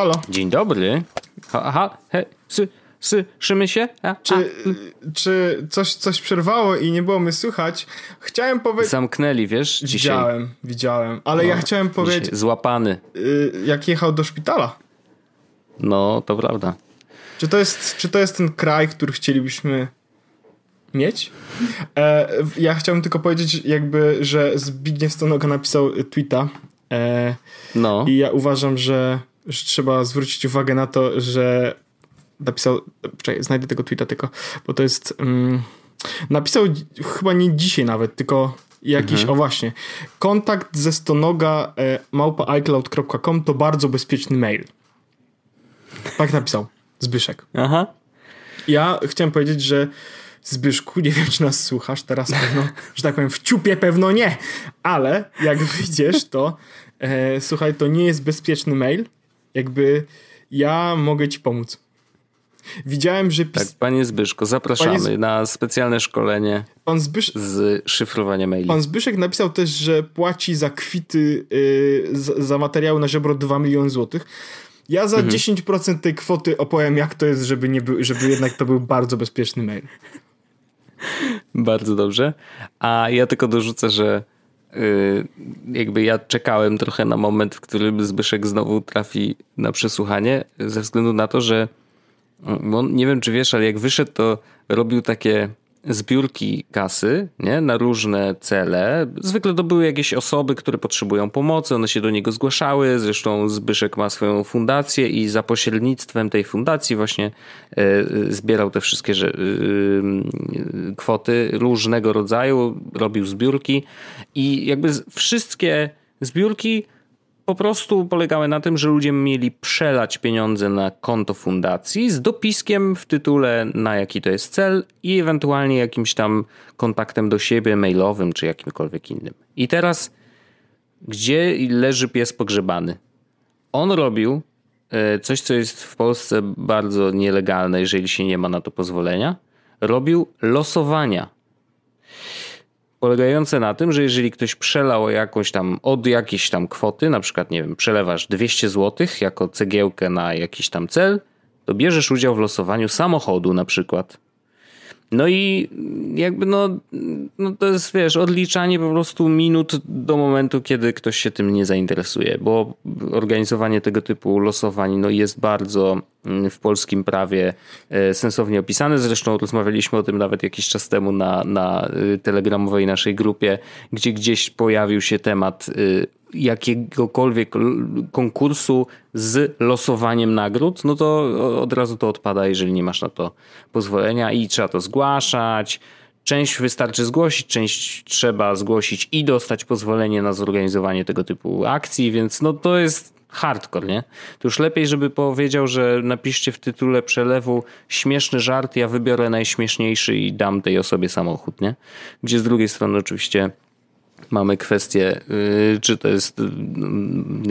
halo. Dzień dobry. Aha, he, sy, słyszymy się? A, Czy, a, czy coś, coś przerwało i nie było mnie słychać? Chciałem powiedzieć... Zamknęli, wiesz, dzisiaj. Widziałem, widziałem. Ale ja chciałem powiedzieć, Złapany. y, jak jechał do szpitala. No, to prawda. Czy to jest, czy to jest ten kraj, który chcielibyśmy mieć? E, ja chciałem tylko powiedzieć jakby, że Zbigniew Stonoga napisał tweeta e, No. i ja uważam, że trzeba zwrócić uwagę na to, że napisał, czekaj, znajdę tego tweeta tylko, bo to jest mm, napisał chyba nie dzisiaj nawet, tylko jakiś, o właśnie kontakt ze Stonoga e, małpa iCloud.com to bardzo bezpieczny mail. Tak napisał Zbyszek. Aha. Ja chciałem powiedzieć, że Zbyszku, nie wiem czy nas słuchasz teraz pewno, że tak powiem w ciupie pewno nie, ale jak wyjdziesz to e, słuchaj, to nie jest bezpieczny mail, jakby ja mogę ci pomóc. Widziałem, że Tak, pis- panie Zbyszko, zapraszamy Panie Z- na specjalne szkolenie pan, Zbysz- z szyfrowania maili. pan Zbyszek napisał też, że płaci za kwity, y, za, za materiały na żebro 2 miliony złotych. Ja za 10% tej kwoty opowiem, jak to jest, żeby, nie był, żeby jednak to był bardzo bezpieczny mail. Bardzo dobrze. A ja tylko dorzucę, że jakby ja czekałem trochę na moment, w którym Zbyszek znowu trafi na przesłuchanie, ze względu na to, że mm, on, nie wiem czy wiesz, ale jak wyszedł, to robił takie zbiórki kasy nie? na różne cele. Zwykle to były jakieś osoby, które potrzebują pomocy, one się do niego zgłaszały. Zresztą Zbyszek ma swoją fundację i za pośrednictwem tej fundacji właśnie e, e, zbierał te wszystkie e, kwoty różnego rodzaju, robił zbiórki i jakby wszystkie zbiórki po prostu polegały na tym, że ludzie mieli przelać pieniądze na konto fundacji z dopiskiem w tytule na jaki to jest cel i ewentualnie jakimś tam kontaktem do siebie mailowym czy jakimkolwiek innym. I teraz gdzie leży pies pogrzebany? On robił e, coś, co jest w Polsce bardzo nielegalne, jeżeli się nie ma na to pozwolenia. Robił losowania polegające na tym, że jeżeli ktoś przelał jakąś tam od jakiejś tam kwoty, na przykład nie wiem, przelewasz 200 zł jako cegiełkę na jakiś tam cel, to bierzesz udział w losowaniu samochodu na przykład. No i jakby no, no to jest wiesz, odliczanie po prostu minut do momentu, kiedy ktoś się tym nie zainteresuje, bo organizowanie tego typu losowań no jest bardzo mm, w polskim prawie e, sensownie opisane. Zresztą rozmawialiśmy o tym nawet jakiś czas temu na, na y, telegramowej naszej grupie, gdzie gdzieś pojawił się temat y, jakiegokolwiek konkursu z losowaniem nagród, no to od razu to odpada, jeżeli nie masz na to pozwolenia i trzeba to zgłaszać. Część wystarczy zgłosić, część trzeba zgłosić i dostać pozwolenie na zorganizowanie tego typu akcji, więc no to jest hardcore, nie? To już lepiej, żeby powiedział, że napiszcie w tytule przelewu śmieszny żart, ja wybiorę najśmieszniejszy i dam tej osobie samochód, nie? Gdzie z drugiej strony oczywiście mamy kwestię, yy, czy to jest yy,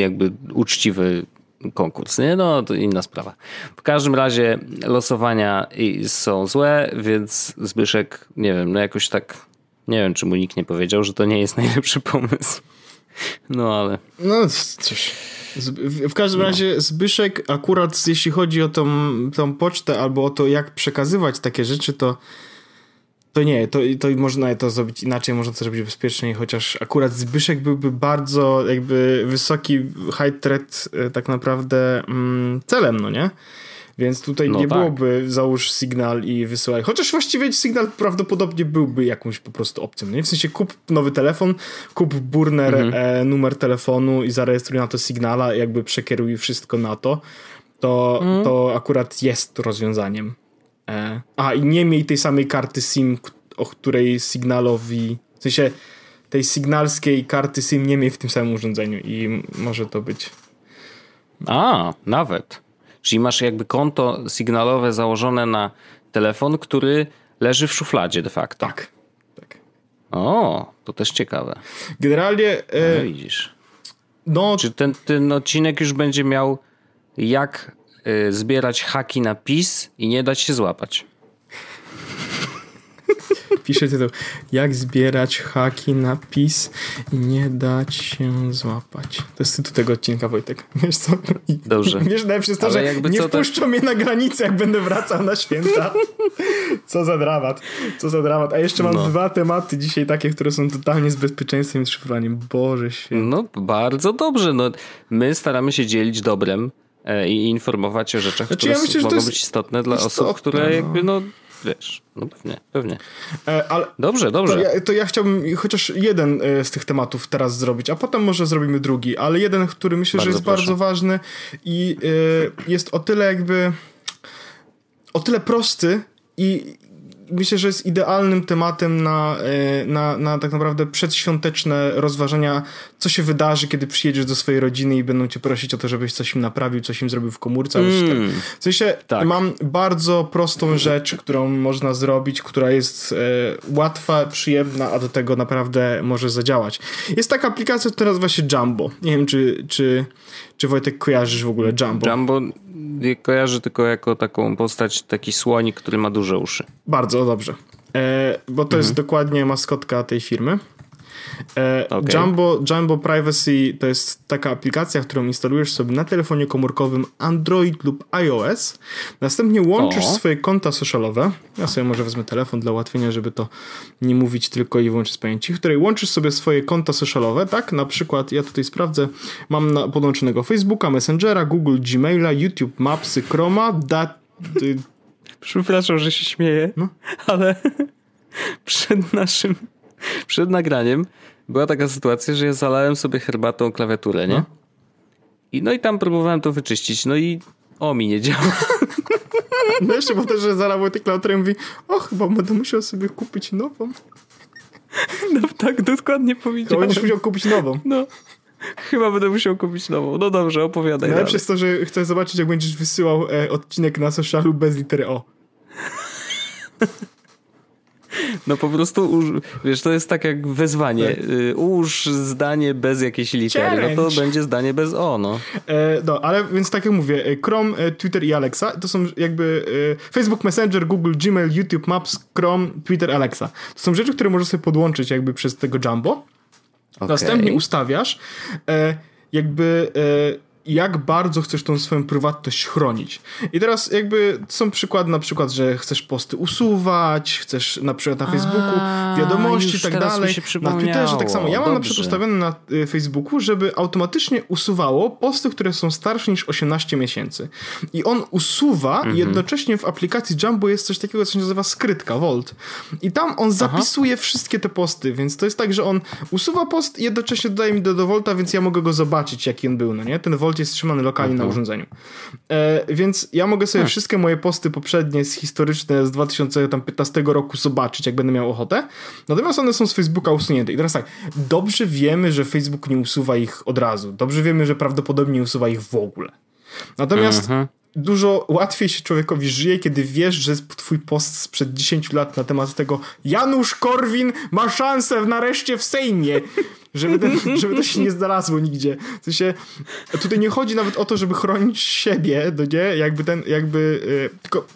jakby uczciwy konkurs, nie? No to inna sprawa. W każdym razie losowania są złe, więc Zbyszek, nie wiem, no jakoś tak, nie wiem, czy mu nikt nie powiedział, że to nie jest najlepszy pomysł. No ale No cóż. Z- W w każdym razie Zbyszek akurat jeśli chodzi o tą, tą pocztę albo o to jak przekazywać takie rzeczy, to to nie, to, to można to zrobić inaczej, można to zrobić bezpieczniej, chociaż akurat Zbyszek byłby bardzo jakby wysoki high threat e, tak naprawdę mm, celem, no nie? Więc tutaj No nie tak. byłoby załóż sygnał i wysyłaj. Chociaż właściwie sygnał prawdopodobnie byłby jakąś po prostu opcją. Nie? W sensie kup nowy telefon, kup burner e, numer telefonu i zarejestruj na to sygnala, jakby przekieruj wszystko na to. To, to akurat jest rozwiązaniem. E, a i nie miej tej samej karty SIM, o której sygnalowi, w sensie tej sygnalskiej karty SIM nie miej w tym samym urządzeniu i może to być. A, nawet. Czyli masz jakby konto sygnalowe założone na telefon, który leży w szufladzie de facto. Tak. tak. O, to też ciekawe. Generalnie, No e, widzisz. no Czy ten, ten odcinek już będzie miał jak zbierać haki na PiS i nie dać się złapać? Pisze tytuł. Jak zbierać haki na PiS i nie dać się złapać. To jest tytuł tego odcinka, Wojtek. Wiesz co? I, Dobrze. Wiesz, najlepsze jest to, że nie wpuszczą tak... mnie na granicę, jak będę wracał na święta. co za dramat. Co za dramat. A jeszcze mam no. dwa tematy dzisiaj takie, które są totalnie z bezpieczeństwem i szyfrowaniem. Boże się. No, bardzo dobrze. No, my staramy się dzielić dobrem i informować o rzeczach, znaczy, które ja myślę, mogą być istotne dla istotne, osób, które no. jakby no wiesz, no pewnie, pewnie. E, ale dobrze, dobrze. To ja, to ja, chciałbym chociaż jeden e, z tych tematów teraz zrobić, a potem może zrobimy drugi, ale jeden, który myślę, bardzo że jest proszę. bardzo ważny i e, jest o tyle jakby o tyle prosty i myślę, że jest idealnym tematem na, e, na, na tak naprawdę przedświąteczne rozważania, co się wydarzy, kiedy przyjedziesz do swojej rodziny i będą cię prosić o to, żebyś coś im naprawił, coś im zrobił w komórce. Mm. W sensie tak. mam bardzo prostą rzecz, którą można zrobić, która jest e, łatwa, przyjemna, a do tego naprawdę może zadziałać. Jest taka aplikacja, która nazywa się Jumbo. Nie wiem, czy, czy, czy Wojtek kojarzysz w ogóle Jumbo? Jumbo kojarzy tylko jako taką postać, taki słonik, który ma duże uszy. Bardzo dobrze. E, bo to mhm. jest dokładnie maskotka tej firmy. E, okay. Jumbo, Jumbo Privacy to jest taka aplikacja, którą instalujesz sobie na telefonie komórkowym Android lub iOS. Następnie łączysz o. swoje konta socialowe. Ja sobie może wezmę telefon dla ułatwienia, żeby to nie mówić tylko i wyłącznie z pamięci, w której łączysz sobie swoje konta socialowe, tak? Na przykład ja tutaj sprawdzę, mam na, podłączonego Facebooka, Messengera, Google, Gmaila, YouTube, Mapsy, Chroma, dat... Przepraszam, że się śmieję, no. ale przed naszym przed nagraniem była taka sytuacja, że ja zalałem sobie herbatą klawiaturę, nie? No. I, no i tam próbowałem to wyczyścić, no i o mi nie działa. No jeszcze po to, że zalał tę klawiaturę i mówi, o chyba będę musiał sobie kupić nową. No tak, dokładnie powiedziałem. To będziesz musiał kupić nową. No. Chyba będę musiał kupić nową. No dobrze, opowiadaj. Najlepsze jest to, że chcę zobaczyć, jak będziesz wysyłał e, odcinek na socialu bez litery O. No po prostu, wiesz, to jest tak jak wezwanie. Tak. Y, ułóż zdanie bez jakiejś litery. Challenge. No to będzie zdanie bez o, no. E, no, ale więc tak jak mówię, e, Chrome, e, Twitter i Alexa to są jakby e, Facebook Messenger, Google, Gmail, YouTube Maps, Chrome, Twitter, Alexa. To są rzeczy, które możesz sobie podłączyć jakby przez tego Jumbo. Okay. Następnie ustawiasz e, jakby e, jak bardzo chcesz tą swoją prywatność chronić. I teraz jakby są przykłady na przykład, że chcesz posty usuwać, chcesz na przykład na Facebooku A, wiadomości i tak dalej. Na Twitterze tak samo. Ja mam Dobrze. na przykład ustawione na y, Facebooku, żeby automatycznie usuwało posty, które są starsze niż 18 miesięcy. I on usuwa mhm. jednocześnie w aplikacji Jumbo jest coś takiego, co się nazywa skrytka, Volt. I tam on zapisuje Aha. wszystkie te posty, więc to jest tak, że on usuwa post i jednocześnie dodaje mi do, do Volta, więc ja mogę go zobaczyć, jaki on był, no nie? Ten Volt jest trzymany lokalnie na mhm. urządzeniu. E, więc ja mogę sobie hmm. wszystkie moje posty poprzednie, historyczne z 2015 roku zobaczyć, jak będę miał ochotę. Natomiast one są z Facebooka usunięte. I teraz tak, dobrze wiemy, że Facebook nie usuwa ich od razu. Dobrze wiemy, że prawdopodobnie nie usuwa ich w ogóle. Natomiast mhm. dużo łatwiej się człowiekowi żyje, kiedy wiesz, że twój post sprzed 10 lat na temat tego Janusz Korwin ma szansę nareszcie w Sejmie żeby, ten, żeby to się nie znalazło nigdzie. W sensie, tutaj nie chodzi nawet o to, żeby chronić siebie, no nie? Jakby ten, jakby, yy, tylko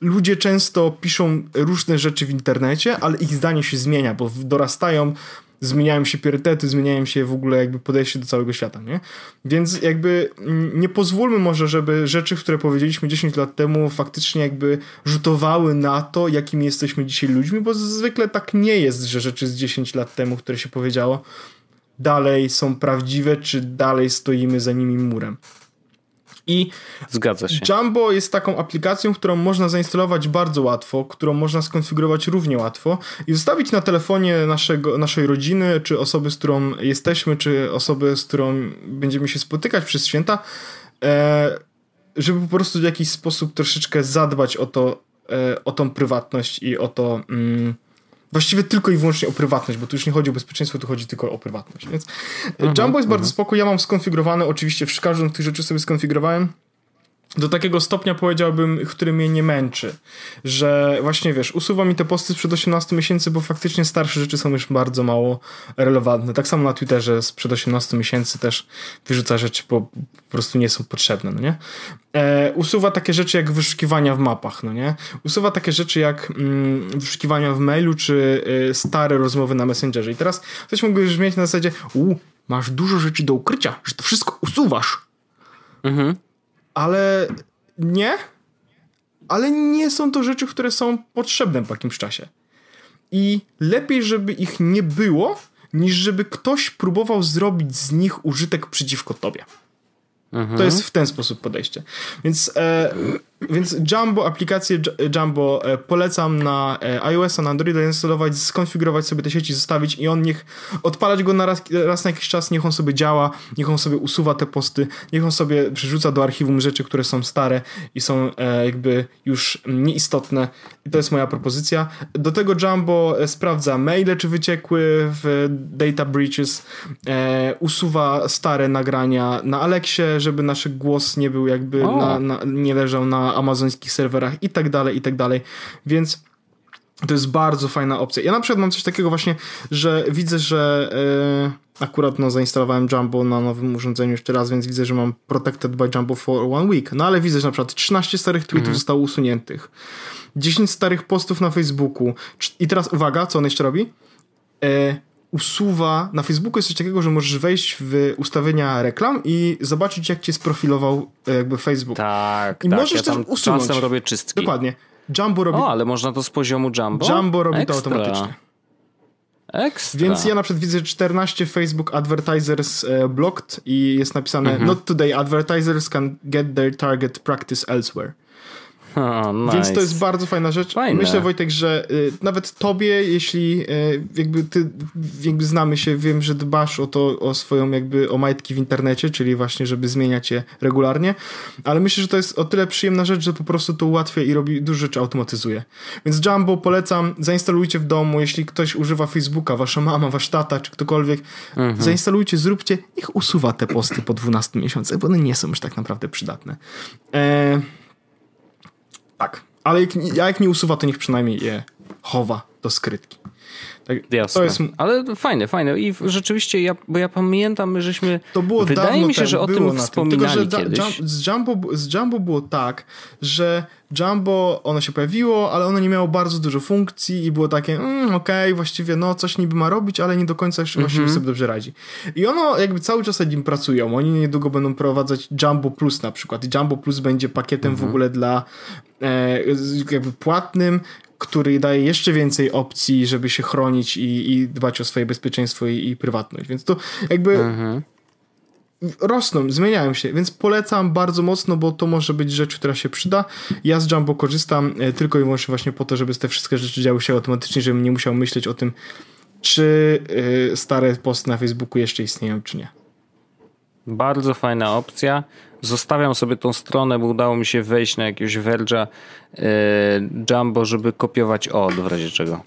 ludzie często piszą różne rzeczy w internecie, ale ich zdanie się zmienia, bo dorastają, zmieniają się priorytety, zmieniają się w ogóle jakby podejście do całego świata, nie? Więc jakby nie pozwólmy może, żeby rzeczy, które powiedzieliśmy 10 lat temu faktycznie jakby rzutowały na to, jakimi jesteśmy dzisiaj ludźmi, bo zwykle tak nie jest, że rzeczy z 10 lat temu, które się powiedziało, dalej są prawdziwe, czy dalej stoimy za nimi murem. I Zgadza się. Jumbo jest taką aplikacją, którą można zainstalować bardzo łatwo, którą można skonfigurować równie łatwo i zostawić na telefonie naszego, naszej rodziny, czy osoby, z którą jesteśmy, czy osoby, z którą będziemy się spotykać przez święta, e, żeby po prostu w jakiś sposób troszeczkę zadbać o to, e, o tą prywatność i o to. Mm, Właściwie tylko i wyłącznie o prywatność, bo tu już nie chodzi o bezpieczeństwo, tu chodzi tylko o prywatność. Więc mhm, Jumbo jest bardzo mhm. spoko, ja mam skonfigurowane, oczywiście w każdą z tych rzeczy sobie skonfigurowałem. Do takiego stopnia powiedziałbym, który mnie nie męczy, że właśnie wiesz, usuwa mi te posty sprzed 18 miesięcy, bo faktycznie starsze rzeczy są już bardzo mało relevantne. Tak samo na Twitterze sprzed 18 miesięcy też wyrzuca rzeczy, bo po prostu nie są potrzebne, no nie? E, usuwa takie rzeczy jak wyszukiwania w mapach, no nie? Usuwa takie rzeczy jak mm, wyszukiwania w mailu, czy y, stare rozmowy na Messengerze. I teraz ktoś mógłby brzmieć na zasadzie, u, masz dużo rzeczy do ukrycia, że to wszystko usuwasz. Mhm ale nie. Ale nie są to rzeczy, które są potrzebne po jakimś czasie. I lepiej, żeby ich nie było, niż żeby ktoś próbował zrobić z nich użytek przeciwko tobie. Mhm. To jest w ten sposób podejście. Więc, e, więc Jumbo, aplikację Jumbo e, polecam na e, iOS-a, na Androida instalować, skonfigurować sobie te sieci, zostawić i on niech odpalać go na raz, raz na jakiś czas, niech on sobie działa, niech on sobie usuwa te posty, niech on sobie przerzuca do archiwum rzeczy, które są stare i są e, jakby już nieistotne. I to jest moja propozycja. Do tego Jumbo sprawdza maile, czy wyciekły w data breaches, usuwa stare nagrania na Alexie, żeby nasz głos nie był jakby, na, na, nie leżał na amazońskich serwerach i tak dalej, i tak dalej. Więc to jest bardzo fajna opcja. Ja na przykład mam coś takiego właśnie, że widzę, że yy, akurat no, zainstalowałem Jumbo na nowym urządzeniu jeszcze raz, więc widzę, że mam Protected by Jumbo for one week. No ale widzę, że na przykład 13 starych tweetów mhm. zostało usuniętych. 10 starych postów na Facebooku. I teraz uwaga, co on jeszcze robi? Yy, usuwa, na Facebooku jest coś takiego, że możesz wejść w ustawienia reklam i zobaczyć, jak cię sprofilował e, jakby Facebook. Tak, I tak. możesz ja też usunąć. czasem robię czystki. Dokładnie. Jumbo robi... O, ale można to z poziomu Jumbo? Jumbo robi Ekstra. to automatycznie. Ekstra. Więc ja na przykład widzę 14 Facebook advertisers e, blocked i jest napisane mhm. not today advertisers can get their target practice elsewhere. Oh, nice. Więc to jest bardzo fajna rzecz. Fajne. Myślę, Wojtek, że y, nawet tobie, jeśli y, jakby ty, jakby znamy się, wiem, że dbasz o to, o swoją jakby, o majtki w internecie, czyli właśnie, żeby zmieniać je regularnie, ale myślę, że to jest o tyle przyjemna rzecz, że po prostu to ułatwia i robi dużo rzeczy automatyzuje. Więc Jumbo polecam, zainstalujcie w domu, jeśli ktoś używa Facebooka, wasza mama, wasz tata, czy ktokolwiek, mhm. zainstalujcie, zróbcie, niech usuwa te posty po 12 miesiącach, bo one nie są już tak naprawdę przydatne. Eee, tak. Ale jak, jak nie usuwa, to niech przynajmniej je chowa do skrytki. Tak, Jasne. To jest... Ale fajne, fajne. I rzeczywiście, ja, bo ja pamiętam, żeśmy... To było Wydaje mi się, że o tym wspominali Tylko, że kiedyś. Z Jumbo, z Jumbo było tak, że Jumbo, ono się pojawiło, ale ono nie miało bardzo dużo funkcji i było takie, mm, okej, okay, właściwie no, coś niby ma robić, ale nie do końca jeszcze mm -hmm. właściwie sobie dobrze radzi. I ono jakby cały czas nad nim pracują. Oni niedługo będą prowadzać Jumbo Plus na przykład. I Jumbo Plus będzie pakietem mm -hmm. w mhm. ogóle dla e, jakby płatnym, który daje jeszcze więcej opcji, żeby się chronić i, i dbać o swoje bezpieczeństwo i, i prywatność. Więc to jakby mhm. rosną, zmieniają się, więc polecam bardzo mocno, bo to może być rzecz, która się przyda. Ja z Jumbo korzystam e, tylko i wyłącznie właśnie po to, żeby te wszystkie rzeczy działy się automatycznie, żebym nie musiał myśleć o tym, czy e, stare posty na Facebooku jeszcze istnieją, czy nie. Bardzo fajna opcja. Zostawiam sobie tą stronę, bo udało mi się wejść na jakiegoś Verge'a yy, Jumbo, żeby kopiować od w razie czego.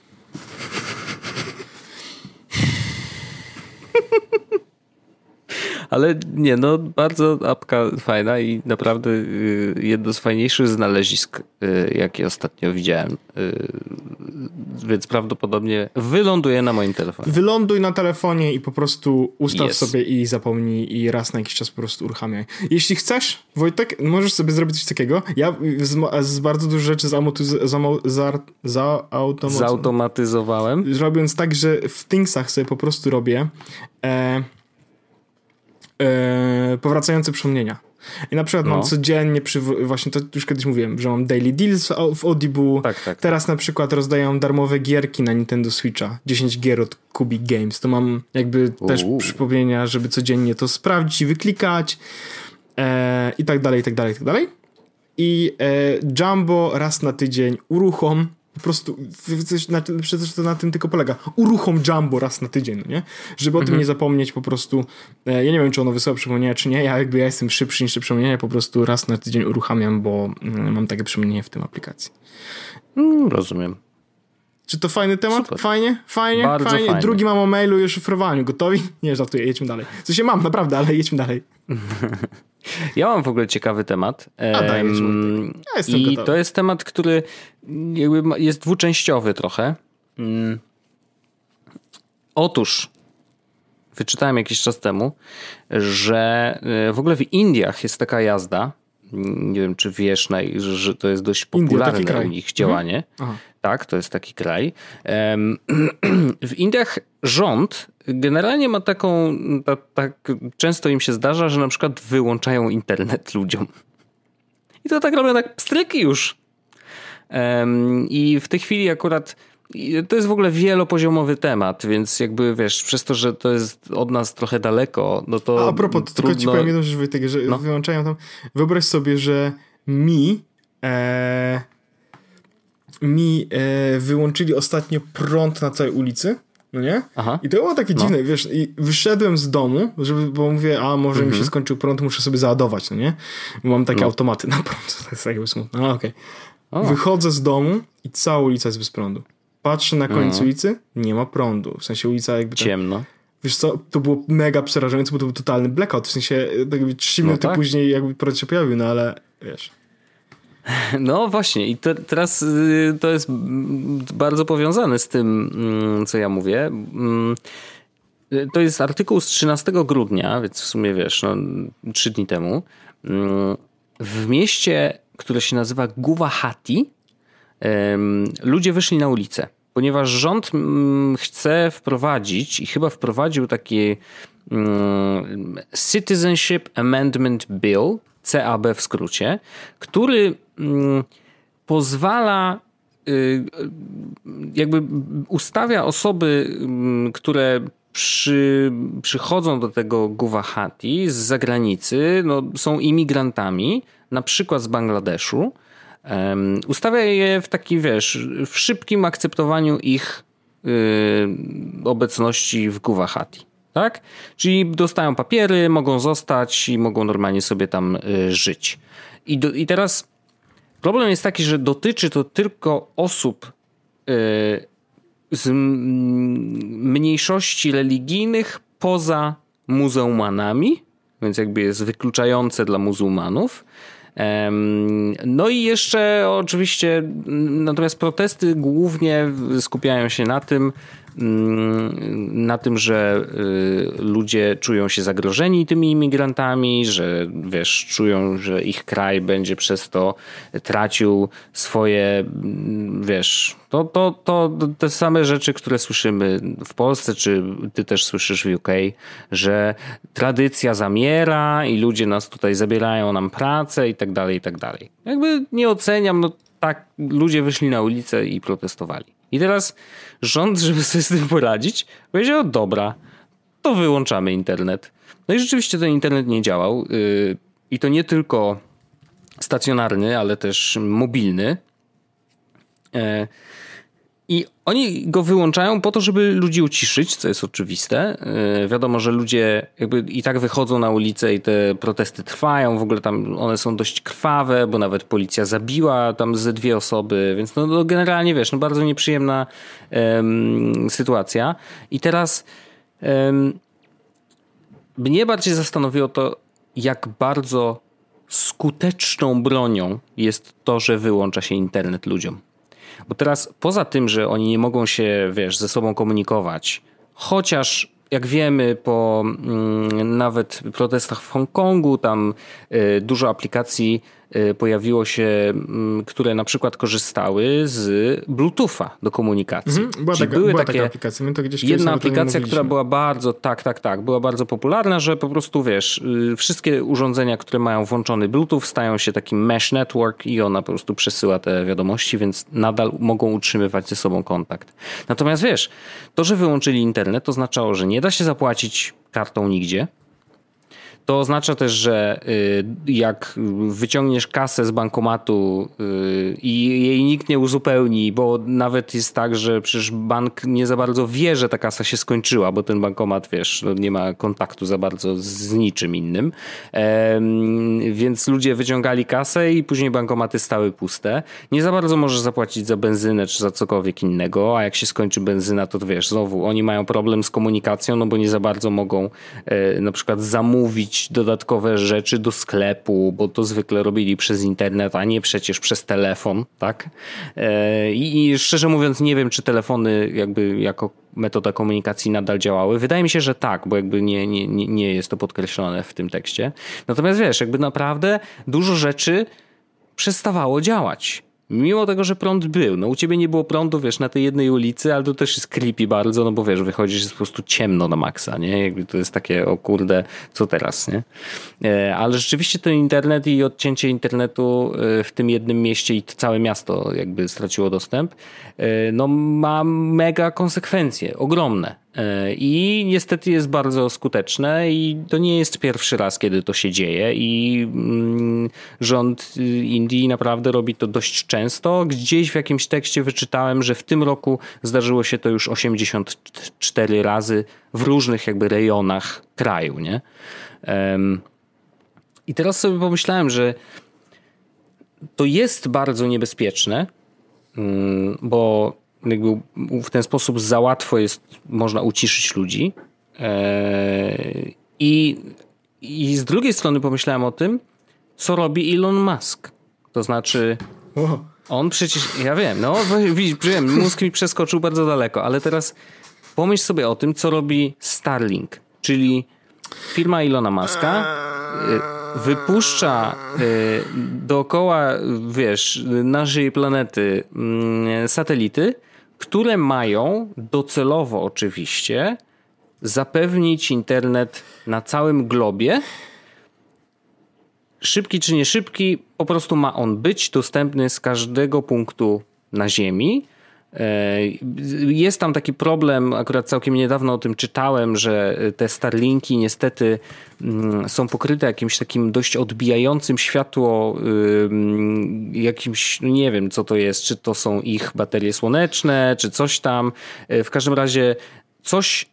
Ale nie, no bardzo apka fajna i naprawdę y, jedno z fajniejszych znalezisk, y, jakie ostatnio widziałem. Y, więc prawdopodobnie wyląduje na moim telefonie. Wyląduj na telefonie i po prostu ustaw yes. sobie i zapomnij i raz na jakiś czas po prostu uruchamiaj. Jeśli chcesz, Wojtek, możesz sobie zrobić coś takiego. Ja z, z bardzo dużo rzeczy zautomatyzowałem. Robiąc tak, że w Thingsach sobie po prostu robię e, e, powracające przypomnienia. I na przykład no. mam codziennie, przy, właśnie to już kiedyś mówiłem, że mam daily deals w Audible. Tak, tak, Teraz tak. na przykład rozdają darmowe gierki na Nintendo Switcha. 10 gier od Kubi Games. To mam jakby też przypomnienia, żeby codziennie to sprawdzić i wyklikać. E, I tak dalej, i tak dalej, i tak dalej. I e, Jumbo raz na tydzień uruchom po prostu na, przecież to na tym tylko polega. Uruchom Jumbo raz na tydzień, no nie? Żeby o tym mhm. nie zapomnieć po prostu. E, ja nie wiem, czy ono wysyła przypomnienia, czy nie. Ja jakby ja jestem szybszy niż te przypomnienia, po prostu raz na tydzień uruchamiam, bo mm, mam takie przypomnienie w tym aplikacji. Mm, rozumiem. Czy to fajny temat? Super. Fajnie? Fajnie? Bardzo fajnie. Fajnie. Drugi mam o mailu i szyfrowaniu. Gotowi? Nie, żartuję, jedźmy dalej. Co się mam, naprawdę, ale jedźmy dalej. Ja mam w ogóle ciekawy temat. A, dajesz, ja I gotowy. to jest temat, który jest dwuczęściowy trochę. Mm. Otóż wyczytałem jakiś czas temu, że e, w ogóle w Indiach jest taka jazda. Nie wiem, czy wiesz, że to jest dość popularne India, u nich działanie. Mhm. Tak, to jest taki kraj. W Indiach rząd generalnie ma taką, tak często im się zdarza, że na przykład wyłączają internet ludziom. I to tak robią tak pstryki już. I w tej chwili akurat to jest w ogóle wielopoziomowy temat, więc jakby wiesz, przez to, że to jest od nas trochę daleko, no to. A, a propos, trudno... tylko ci powiem jedną rzecz, Wojtek, że no. wyłączają tam. Wyobraź sobie, że mi. E, mi e, wyłączyli ostatnio prąd na całej ulicy. No nie? Aha. I to było takie no. dziwne, wiesz, i wyszedłem z domu, żeby, bo mówię, a może mi się mhm. skończył prąd, muszę sobie załadować, no nie? Bo mam takie no. automaty na prąd, to jest jakby smutne, no okej. Okay. Wychodzę z domu i cała ulica jest bez prądu. Patrzę na koniec mhm. ulicy, nie ma prądu. W sensie ulica jakby... Tak, Ciemno. Wiesz co, to było mega przerażające, bo to był totalny blackout. W sensie tak jakby 3 minuty no tak. później jakby prąd się pojawił, no ale wiesz... No właśnie, i te, teraz y, to jest bardzo powiązane z tym, mm, co ja mówię. Mm, to jest artykuł z 13 grudnia, więc w sumie wiesz, no, trzy dni temu. Mm, w mieście, które się nazywa Guwahati, ludzie wyszli na ulicę, ponieważ rząd chce wprowadzić i chyba wprowadził taki Citizenship Amendment Bill, CAB w skrócie, który mm, pozwala y, jakby ustawia osoby, mm, które przy, przychodzą do tego Guwahati z zagranicy, no, są imigrantami, na przykład z Bangladeszu, um, ustawia je w taki, wiesz, w szybkim akceptowaniu ich y, obecności w Guwahati tak? Czyli dostają papiery, mogą zostać i mogą normalnie sobie tam y, żyć. I, do, I teraz problem jest taki, że dotyczy to tylko osób y, z mniejszości religijnych poza muzułmanami, więc jakby jest wykluczające dla muzułmanów. No i jeszcze oczywiście, natomiast protesty głównie skupiają się na tym, na tym, że y, ludzie czują się zagrożeni tymi imigrantami, że wiesz, czują, że ich kraj będzie przez to tracił swoje, mm, wiesz, to, to, to te same rzeczy, które słyszymy w Polsce, czy ty też słyszysz w UK, że tradycja zamiera i ludzie nas tutaj zabierają nam pracę i tak dalej, i tak dalej. Jakby nie oceniam, no tak, ludzie wyszli na ulicę i protestowali. I teraz rząd, żeby sobie z tym poradzić, powiedział: Dobra, to wyłączamy internet. No i rzeczywiście ten internet nie działał. Yy, I to nie tylko stacjonarny, ale też mobilny. Yy, i oni go wyłączają po to, żeby ludzi uciszyć, co jest oczywiste. Yy, wiadomo, że ludzie jakby i tak wychodzą na ulicę i te protesty trwają. W ogóle tam one są dość krwawe, bo nawet policja zabiła tam ze dwie osoby, więc no, no generalnie wiesz, no bardzo nieprzyjemna um, sytuacja. I teraz um, mnie bardziej zastanowiło to, jak bardzo skuteczną bronią jest to, że wyłącza się internet ludziom. Bo teraz poza tym, że oni nie mogą się, wiesz, ze sobą komunikować, chociaż jak wiemy po mm, nawet protestach w Hongkongu, tam y, dużo aplikacji pojawiło się, mm, które na przykład korzystały z Bluetootha do komunikacji. Mhm, była, taka, były była takie, taka aplikacja. Jedna aplikacja, która była bardzo, tak, tak, tak, była bardzo popularna, że po prostu wiesz, y, wszystkie urządzenia, które mają włączony Bluetooth stają się takim mesh network i ona po prostu przesyła te wiadomości, więc nadal mogą utrzymywać ze sobą kontakt. Natomiast wiesz, to, że wyłączyli internet, to oznaczało, że nie da się zapłacić kartą nigdzie, to oznacza też, że y, jak wyciągniesz kasę z bankomatu y, i jej nikt nie uzupełni, bo nawet jest tak, że przecież bank nie za bardzo wie, że ta kasa się skończyła, bo ten bankomat, wiesz, no nie ma kontaktu za bardzo z niczym innym. Więc ludzie wyciągali kasę i później bankomaty stały puste. Nie za bardzo możesz zapłacić za benzynę czy za cokolwiek innego, a jak się skończy benzyna, to wiesz, znowu oni mają problem z komunikacją, no bo nie za bardzo mogą e, na przykład zamówić dodatkowe rzeczy do sklepu, bo to zwykle robili przez internet, a nie przecież przez telefon, tak? E, I szczerze mówiąc, nie wiem, czy telefony jakby jako metoda komunikacji nadal działały. Wydaje mi się, że tak, bo jakby nie, nie, nie jest to podkreślone w tym tekście. Natomiast wiesz, jakby naprawdę dużo rzeczy przestawało działać. Mimo tego, że prąd był. No u ciebie nie było prądu, wiesz, na tej jednej ulicy, ale to też jest creepy bardzo, no bo wiesz, wychodzisz, jest po prostu ciemno na maksa, nie? Jakby to jest takie, o kurde, co teraz, nie? E, ale rzeczywiście ten internet i odcięcie internetu e, w tym jednym mieście i całe miasto jakby straciło dostęp, e, no ma mega konsekwencje, ogromne. E, I niestety jest bardzo skuteczne i to nie jest pierwszy raz, kiedy to się dzieje i mm, rząd Indii naprawdę robi to dość często. Gdzieś w jakimś tekście wyczytałem, że w tym roku zdarzyło się to już 84 razy w różnych jakby rejonach kraju, nie? I teraz sobie pomyślałem, że to jest bardzo niebezpieczne, mm, bo jakby w ten sposób za łatwo jest, można uciszyć ludzi. Eee, I, I z drugiej strony pomyślałem o tym, co robi Elon Musk. To znaczy, on przecież, ja wiem, no wiem, mózg mi przeskoczył bardzo daleko, ale teraz pomyśl sobie o tym, co robi Starlink, czyli firma Elona Muska e, wypuszcza e, dookoła, wiesz, naszej planety mm, satelity, które mają docelowo oczywiście zapewnić internet na całym globie. Szybki czy nie szybki, po prostu ma on być dostępny z każdego punktu na Ziemi. E, jest tam taki problem, akurat całkiem niedawno o tym czytałem, że te Starlinki niestety mm, są pokryte jakimś takim dość odbijającym światło, jakimś, no nie wiem co to jest, czy to są ich baterie słoneczne, czy coś tam. E, w każdym razie coś,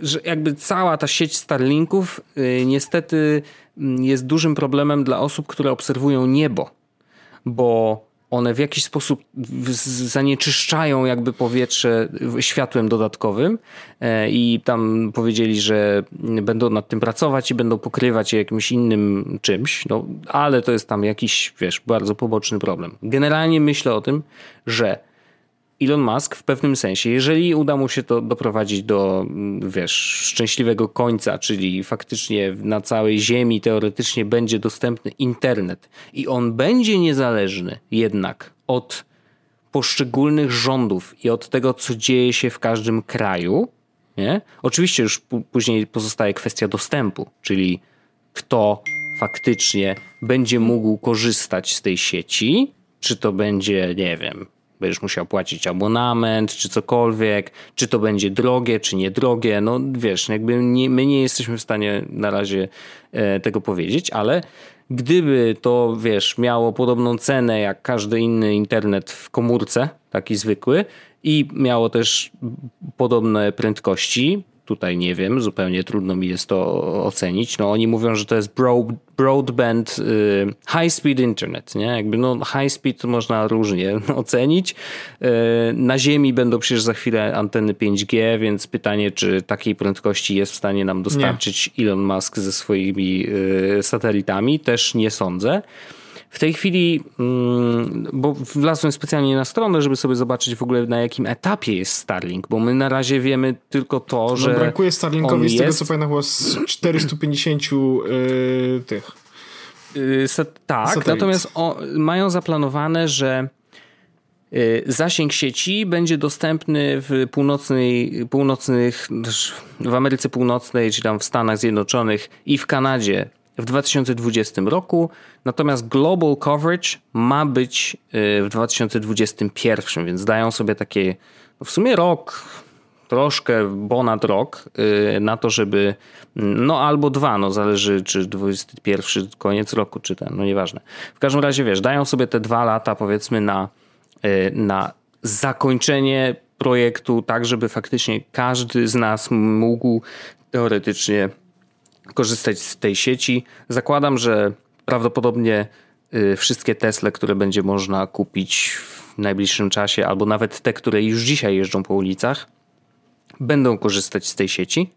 że jakby cała ta sieć Starlinków y, niestety mm, jest dużym problemem dla osób, które obserwują niebo, bo one w jakiś sposób zanieczyszczają jakby powietrze światłem dodatkowym e, i tam powiedzieli, że będą nad tym pracować i będą pokrywać je jakimś innym czymś, no ale to jest tam jakiś, wiesz, bardzo poboczny problem. Generalnie myślę o tym, że Elon Musk w pewnym sensie, jeżeli uda mu się to doprowadzić do, wiesz, szczęśliwego końca, czyli faktycznie na całej Ziemi teoretycznie będzie dostępny internet i on będzie niezależny jednak od poszczególnych rządów i od tego, co dzieje się w każdym kraju, nie? Oczywiście już później pozostaje kwestia dostępu, czyli kto faktycznie będzie mógł korzystać z tej sieci, czy to będzie, nie wiem, będziesz musiał płacić abonament, czy cokolwiek, czy to będzie drogie, czy niedrogie. No wiesz, jakby nie, my nie jesteśmy w stanie na razie e, tego powiedzieć, ale gdyby to, wiesz, miało podobną cenę jak każdy inny internet w komórce, taki zwykły, i miało też podobne prędkości, tutaj nie wiem, zupełnie trudno mi jest to ocenić. No oni mówią, że to jest broadband y, high speed internet, nie? Jakby no high speed można różnie ocenić. Y, na ziemi będą przecież za chwilę anteny 5G, więc pytanie, czy takiej prędkości jest w stanie nam dostarczyć nie. Elon Musk ze swoimi y, satelitami, też nie sądzę. W tej chwili, mm, bo wlazłem specjalnie na stronę, żeby sobie zobaczyć w ogóle na jakim etapie jest Starlink, bo my na razie wiemy tylko to, no, że. brakuje Starlinkowi z tego co pamiętam chyba z 450 yy, tych. Yy, tak, Satelit. natomiast o, mają zaplanowane, że y, Zasięg sieci będzie dostępny w północnej, północnych, w Ameryce Północnej, czy tam w Stanach Zjednoczonych i w Kanadzie w 2020 roku, natomiast global coverage ma być y, w 2021, więc dają sobie takie no w sumie rok, troszkę ponad rok y, na to, żeby no albo dwa, no zależy czy 21 koniec roku, czy ten, no nieważne. W każdym razie wiesz, dają sobie te dwa lata powiedzmy na, y, na zakończenie projektu, tak żeby faktycznie każdy z nas mógł teoretycznie korzystać z tej sieci. Zakładam, że prawdopodobnie y, wszystkie Tesle, które będzie można kupić w najbliższym czasie, albo nawet te, które już dzisiaj jeżdżą po ulicach, będą korzystać z tej sieci,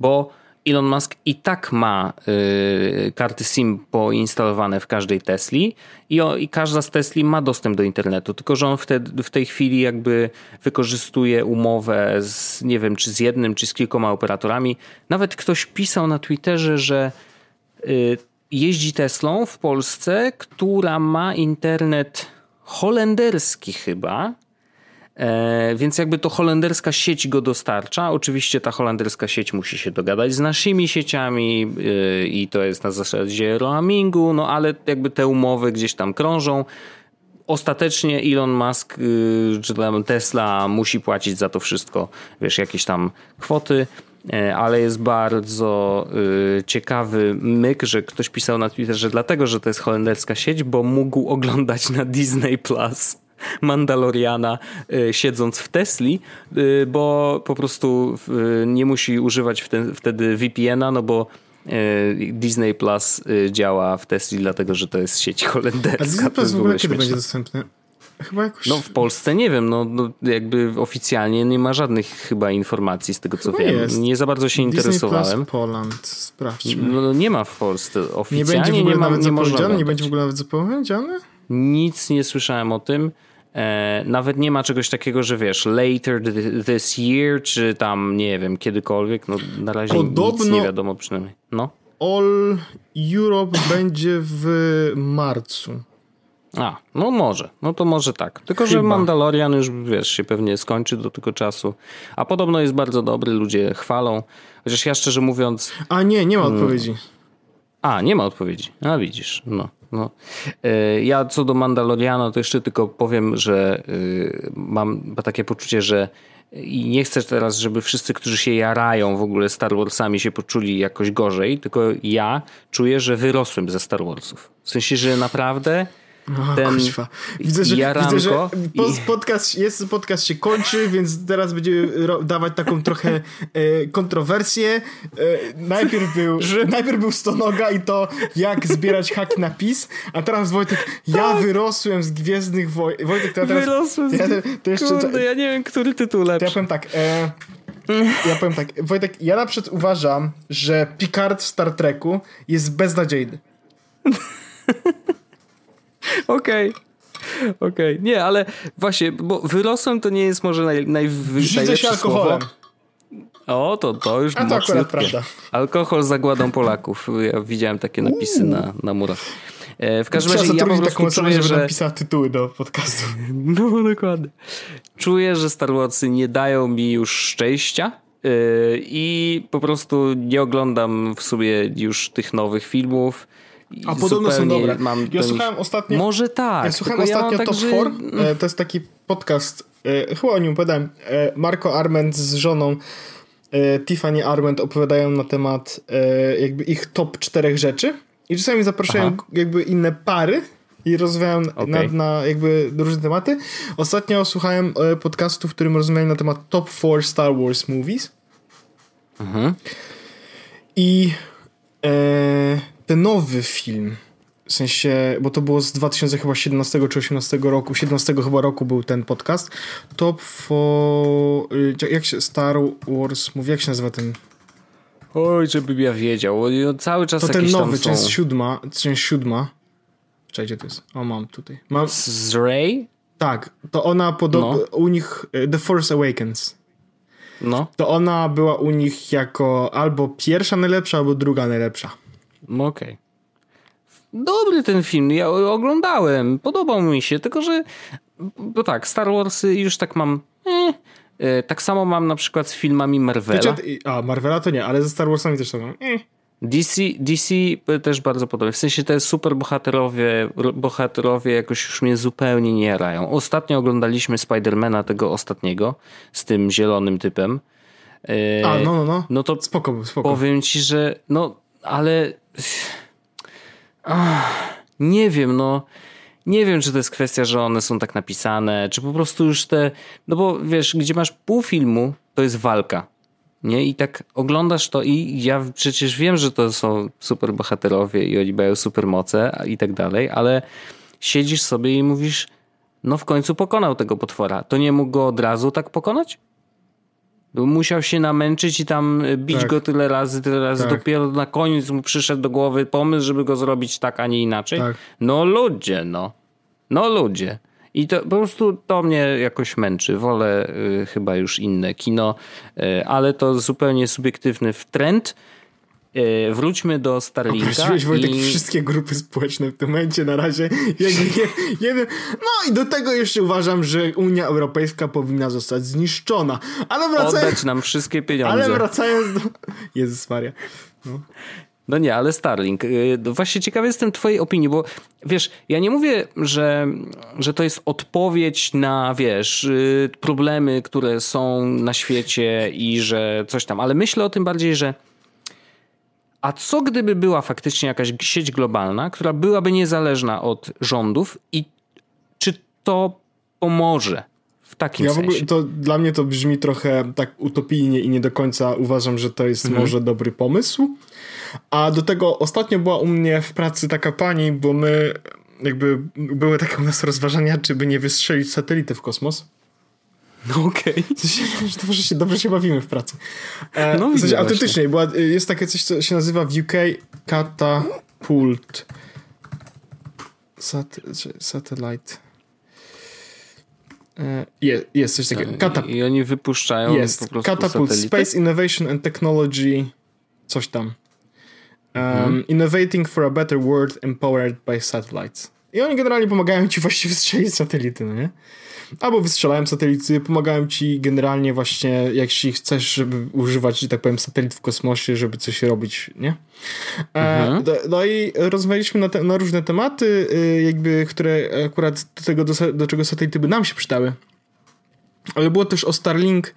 bo Elon Musk i tak ma y, karty SIM poinstalowane w każdej Tesli i, o, i każda z Tesli ma dostęp do internetu, tylko że on w tej chwili jakby wykorzystuje umowę z, nie wiem, czy z jednym, czy z kilkoma operatorami. Nawet ktoś pisał na Twitterze, że y, jeździ Teslą w Polsce, która ma internet holenderski chyba, więc jakby to holenderska sieć go dostarcza. Oczywiście ta holenderska sieć musi się dogadać z naszymi sieciami e, i to jest na zasadzie roamingu, no ale jakby te umowy gdzieś tam krążą. Ostatecznie Elon Musk e, czy tam Tesla musi płacić za to wszystko, wiesz, jakieś tam kwoty ale jest bardzo ciekawy myk, że ktoś pisał na Twitterze, dlatego, że to jest holenderska sieć, bo mógł oglądać na Disney Plus. Mandaloriana y, siedząc w Tesli, y, bo po prostu y, nie musi używać wtedy VPN-a, no bo Disney Plus działa w Tesli, dlatego że to jest sieć holenderska. A Disney Plus w ogóle kiedy będzie dostępny? Chyba jakoś... No w Polsce nie wiem, no, no, jakby oficjalnie nie ma żadnych chyba informacji z tego co chyba wiem. Jest. Nie za bardzo się Disney interesowałem. Plus Poland, sprawdźmy. No, no, nie ma w Polsce oficjalnie. Nie będzie w ogóle nie ma, nawet nie zapowiedziane? Nie będzie w ogóle nawet zapowiedziane? Nic nie słyszałem o tym. E, nawet nie ma czegoś takiego, że wiesz, later this year, czy tam, nie wiem, kiedykolwiek. No, na razie Podobno nic nie wiadomo przynajmniej. No. All Europe będzie w marcu. A, no może, no to może tak. Tylko, Chyba. że Mandalorian już, wiesz, się pewnie skończy do tego czasu. A podobno jest bardzo dobry, ludzie chwalą. Chociaż ja szczerze mówiąc... A nie, nie ma mm. odpowiedzi. A, nie ma odpowiedzi. A widzisz, no. No. E, ja co do Mandaloriana, to jeszcze tylko powiem, że y, mam takie poczucie, że i nie chcę teraz, żeby wszyscy, którzy się jarają w ogóle Star Warsami się poczuli jakoś gorzej, tylko ja czuję, że wyrosłem ze Star Warsów. W sensie, że naprawdę o, ten kuźwa. Widzę, że, jaranko widzę, że podcast, jest, podcast się kończy, więc teraz będziemy dawać taką trochę e, kontrowersję. E, najpierw, był, że... najpierw był Stonoga i to jak zbierać haki na PiS, a teraz Wojtek, ja tak. wyrosłem z Gwiezdnych Wojen. Wojtek, to ja teraz... Wyrosłem z... Ja, to jeszcze, Kurde, ja nie wiem, który tytuł lepszy. To ja powiem tak... E, ja powiem tak, Wojtek, ja na przykład uważam, że Picard w Star Treku jest beznadziejny. Okej. Okay. Okej, okay. nie, ale właśnie, bo wyrosłem to nie jest może naj, naj, najlepsze się alkoholem. Słowo. O, to, to już A to akurat prawda. Alkohol zagładą Polaków. Ja widziałem takie napisy na, na murach. E, w każdym razie ja po prostu taką czuję, że... napisała tytuły do podcastu. No, dokładnie. Czuję, że Star Warsy nie dają mi już szczęścia yy, i po prostu nie oglądam w sobie już tych nowych filmów a podobno są dobre. Mam ja słuchałem ostatnio. Może tak. Ja słuchałem ostatnio ja tak, Top że... 4. E, to jest taki podcast, e, chyba o nim opowiadałem. E, Marco Arment z żoną Tiffany Arment opowiadają na temat jakby ich top czterech rzeczy. I czasami zapraszają Aha. jakby inne pary i rozmawiają okay. na, na, jakby różne tematy. Ostatnio słuchałem podcastu, w którym rozmawiają na temat top 4 Star Wars movies. Mhm. I e, ten nowy film, w sensie, bo to było z 2017 czy 2018 roku, 17 chyba roku był ten podcast, Top for, y, jak się, Star Wars mówi, jak się nazywa ten... Oj, żebym ja wiedział, cały czas To ten nowy, część siódma, część siódma. Czekajcie, to jest, o mam tutaj. Mam... Z Ray? Tak, to ona podobno, no. u nich, y, The Force Awakens. No. To ona była u nich jako albo pierwsza najlepsza, albo druga najlepsza. No okej. Okay. Dobry ten film, ja oglądałem, podobał mi się, tylko że bo tak, Star Warsy już tak mam eh, eh, tak samo mam na przykład z filmami Marvela. A, Marvela to nie, ale ze Star Warsami też to mam. Eh. DC, DC też bardzo podobnie. W sensie te super bohaterowie, bohaterowie jakoś już mnie zupełnie nie jarają. Ostatnio oglądaliśmy Spidermana tego ostatniego z tym zielonym typem. A, no, no, no. No to spoko, spoko. powiem ci, że no, ale nie wiem, no. Nie wiem, czy to jest kwestia, że one są tak napisane, czy po prostu już te. No bo wiesz, gdzie masz pół filmu, to jest walka. Nie? I tak oglądasz to i ja przecież wiem, że to są super bohaterowie i oni mają super moce i tak dalej, ale siedzisz sobie i mówisz, no w końcu pokonał tego potwora. To nie mógł go od razu tak pokonać? Musiał się namęczyć i tam bić tak. go tyle razy, tyle razy. Tak. Dopiero na koniec mu przyszedł do głowy pomysł, żeby go zrobić tak, a nie inaczej. Tak. No ludzie, no. No ludzie. I to po prostu to mnie jakoś męczy. Wolę y, chyba już inne kino, y, ale to zupełnie subiektywny trend. Y, wróćmy do Starlinka. Wojtek i... wszystkie grupy społeczne w tym momencie na razie. Jeden, no i do tego jeszcze uważam, że Unia Europejska powinna zostać zniszczona. Ale wracając... Oddać nam wszystkie pieniądze. Ale wracając do... Jezus Maria. No. No nie, ale Starlink. Y, właśnie ciekawy jestem twojej opinii, bo wiesz, ja nie mówię, że, że to jest odpowiedź na, wiesz, y, problemy, które są na świecie i że coś tam, ale myślę o tym bardziej, że a co gdyby była faktycznie jakaś sieć globalna, która byłaby niezależna od rządów i czy to pomoże w takim ja sensie? W ogóle to, dla mnie to brzmi trochę tak utopijnie i nie do końca uważam, że to jest mhm. może dobry pomysł. A do tego ostatnio była u mnie w pracy taka pani, bo my jakby były takie u nas rozważania, czy by nie wystrzelić satelity w kosmos. No okej. Okay. Dobrze, się, dobrze się bawimy w pracy. E, no w sensie autentycznie, była, jest takie coś, co się nazywa w UK Catapult. Sat, satellite. E, jest, jest coś takiego. Catap I oni wypuszczają jest. po prostu Catapult satelity? Space Innovation and Technology coś tam. Um, hmm. Innovating for a better world empowered by satellites. I oni generalnie pomagają ci właściwie strzelić satelity, no nie? Albo wystrzelają satelity, pomagają ci generalnie właśnie, jeśli chcesz, żeby używać, że tak powiem, satelit w kosmosie, żeby coś robić, nie? E, mhm. No i rozmawialiśmy na, te, na, różne tematy, y, jakby, które akurat do tego, do, do czego satelity by nam się przydały. Ale było też o Starlink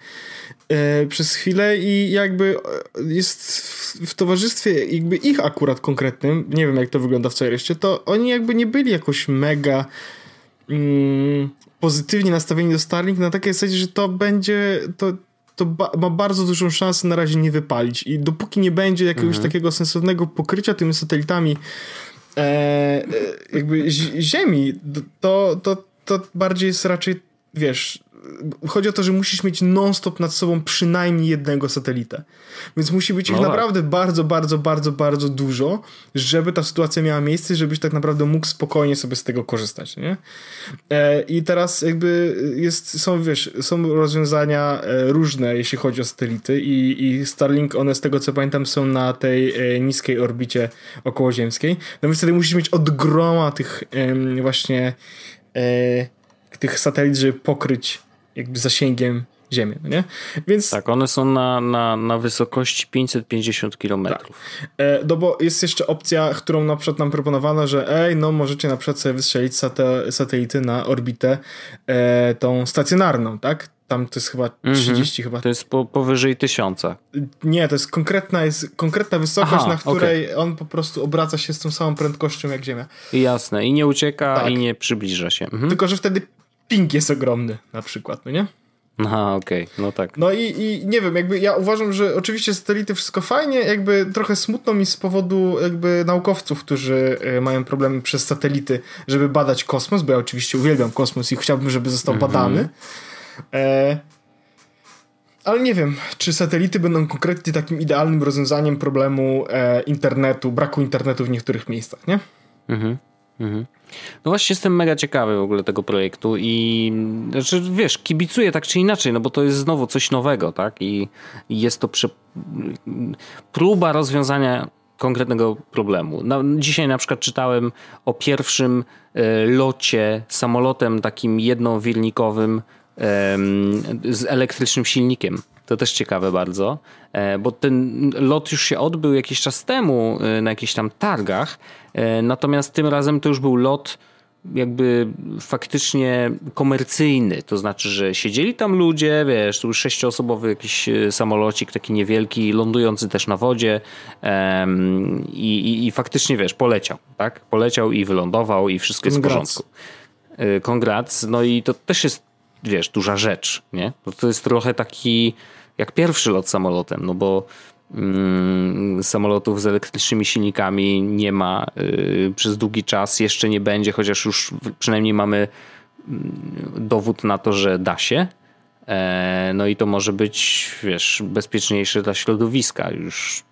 e, przez chwilę i jakby e, jest w, w, towarzystwie jakby ich akurat konkretnym, nie wiem jak to wygląda w całej reszcie, to oni jakby nie byli jakoś mega mm, pozytywnie nastawieni do Starlink na takiej zasadzie, że to będzie, to, to ba ma bardzo dużą szansę na razie nie wypalić i dopóki nie będzie jakiegoś mhm. takiego sensownego pokrycia tymi satelitami e, e jakby ziemi, to, to, to bardziej jest raczej, wiesz, chodzi o to, że musisz mieć non-stop nad sobą przynajmniej jednego satelita. Więc musi być ich no tak. naprawdę bardzo, bardzo, bardzo, bardzo dużo, żeby ta sytuacja miała miejsce, żebyś tak naprawdę mógł spokojnie sobie z tego korzystać, nie? E, I teraz jakby jest, są, wiesz, są rozwiązania e, różne, jeśli chodzi o satelity i, i Starlink, one z tego co pamiętam są na tej e, niskiej orbicie okołoziemskiej. No więc wtedy musisz mieć od groma tych właśnie tych satelit, żeby pokryć jakby zasięgiem Ziemię, no nie? Więc... Tak, one są na, na, na wysokości 550 km. Tak. E, no bo jest jeszcze opcja, którą na przykład nam proponowano, że ej, no możecie na przykład sobie wystrzelić sate, satelity na orbitę e, tą stacjonarną, tak? Tam to jest chyba 30 mm -hmm. chyba. To jest po, powyżej tysiąca. Nie, to jest konkretna, jest konkretna wysokość, Aha, na której okay. on po prostu obraca się z tą samą prędkością jak Ziemia. Jasne, i nie ucieka, tak. i nie przybliża się. Mhm. Tylko, że wtedy ping jest ogromny na przykład, no nie? Aha, okej, okay. no tak. No i, i nie wiem, jakby ja uważam, że oczywiście satelity wszystko fajnie, jakby trochę smutno mi z powodu jakby naukowców, którzy e, mają problemy przez satelity, żeby badać kosmos, bo ja oczywiście uwielbiam kosmos i chciałbym, żeby został -hmm. badany. E, ale nie wiem, czy satelity będą konkretnie takim idealnym rozwiązaniem problemu e, internetu, braku internetu w niektórych miejscach, nie? Mhm. Mhm. No właśnie jestem mega ciekawy w ogóle tego projektu i znaczy, wiesz, kibicuję tak czy inaczej, no bo to jest znowu coś nowego, tak? I, i jest to próba rozwiązania konkretnego problemu. No, dzisiaj na przykład czytałem o pierwszym e, locie samolotem takim jednowilnikowym e, z elektrycznym silnikiem. To też ciekawe bardzo, e, bo ten lot już się odbył jakiś czas temu e, na jakichś tam targach, e, natomiast tym razem to już był lot jakby faktycznie komercyjny, to znaczy, że siedzieli tam ludzie, wiesz, tu sześcioosobowy jakiś samolocik taki niewielki, lądujący też na wodzie um, i, i, i, faktycznie, wiesz, poleciał, tak? Poleciał i wylądował i wszystko jest w porządku. Kongrats, no i to też jest, wiesz, duża rzecz, nie? To, to jest trochę taki jak pierwszy lot samolotem, no bo mm, samolotów z elektrycznymi silnikami nie ma y, przez długi czas, jeszcze nie będzie, chociaż już przynajmniej mamy mm, dowód na to, że da się. E, no i to może być, wiesz, bezpieczniejsze dla środowiska. Już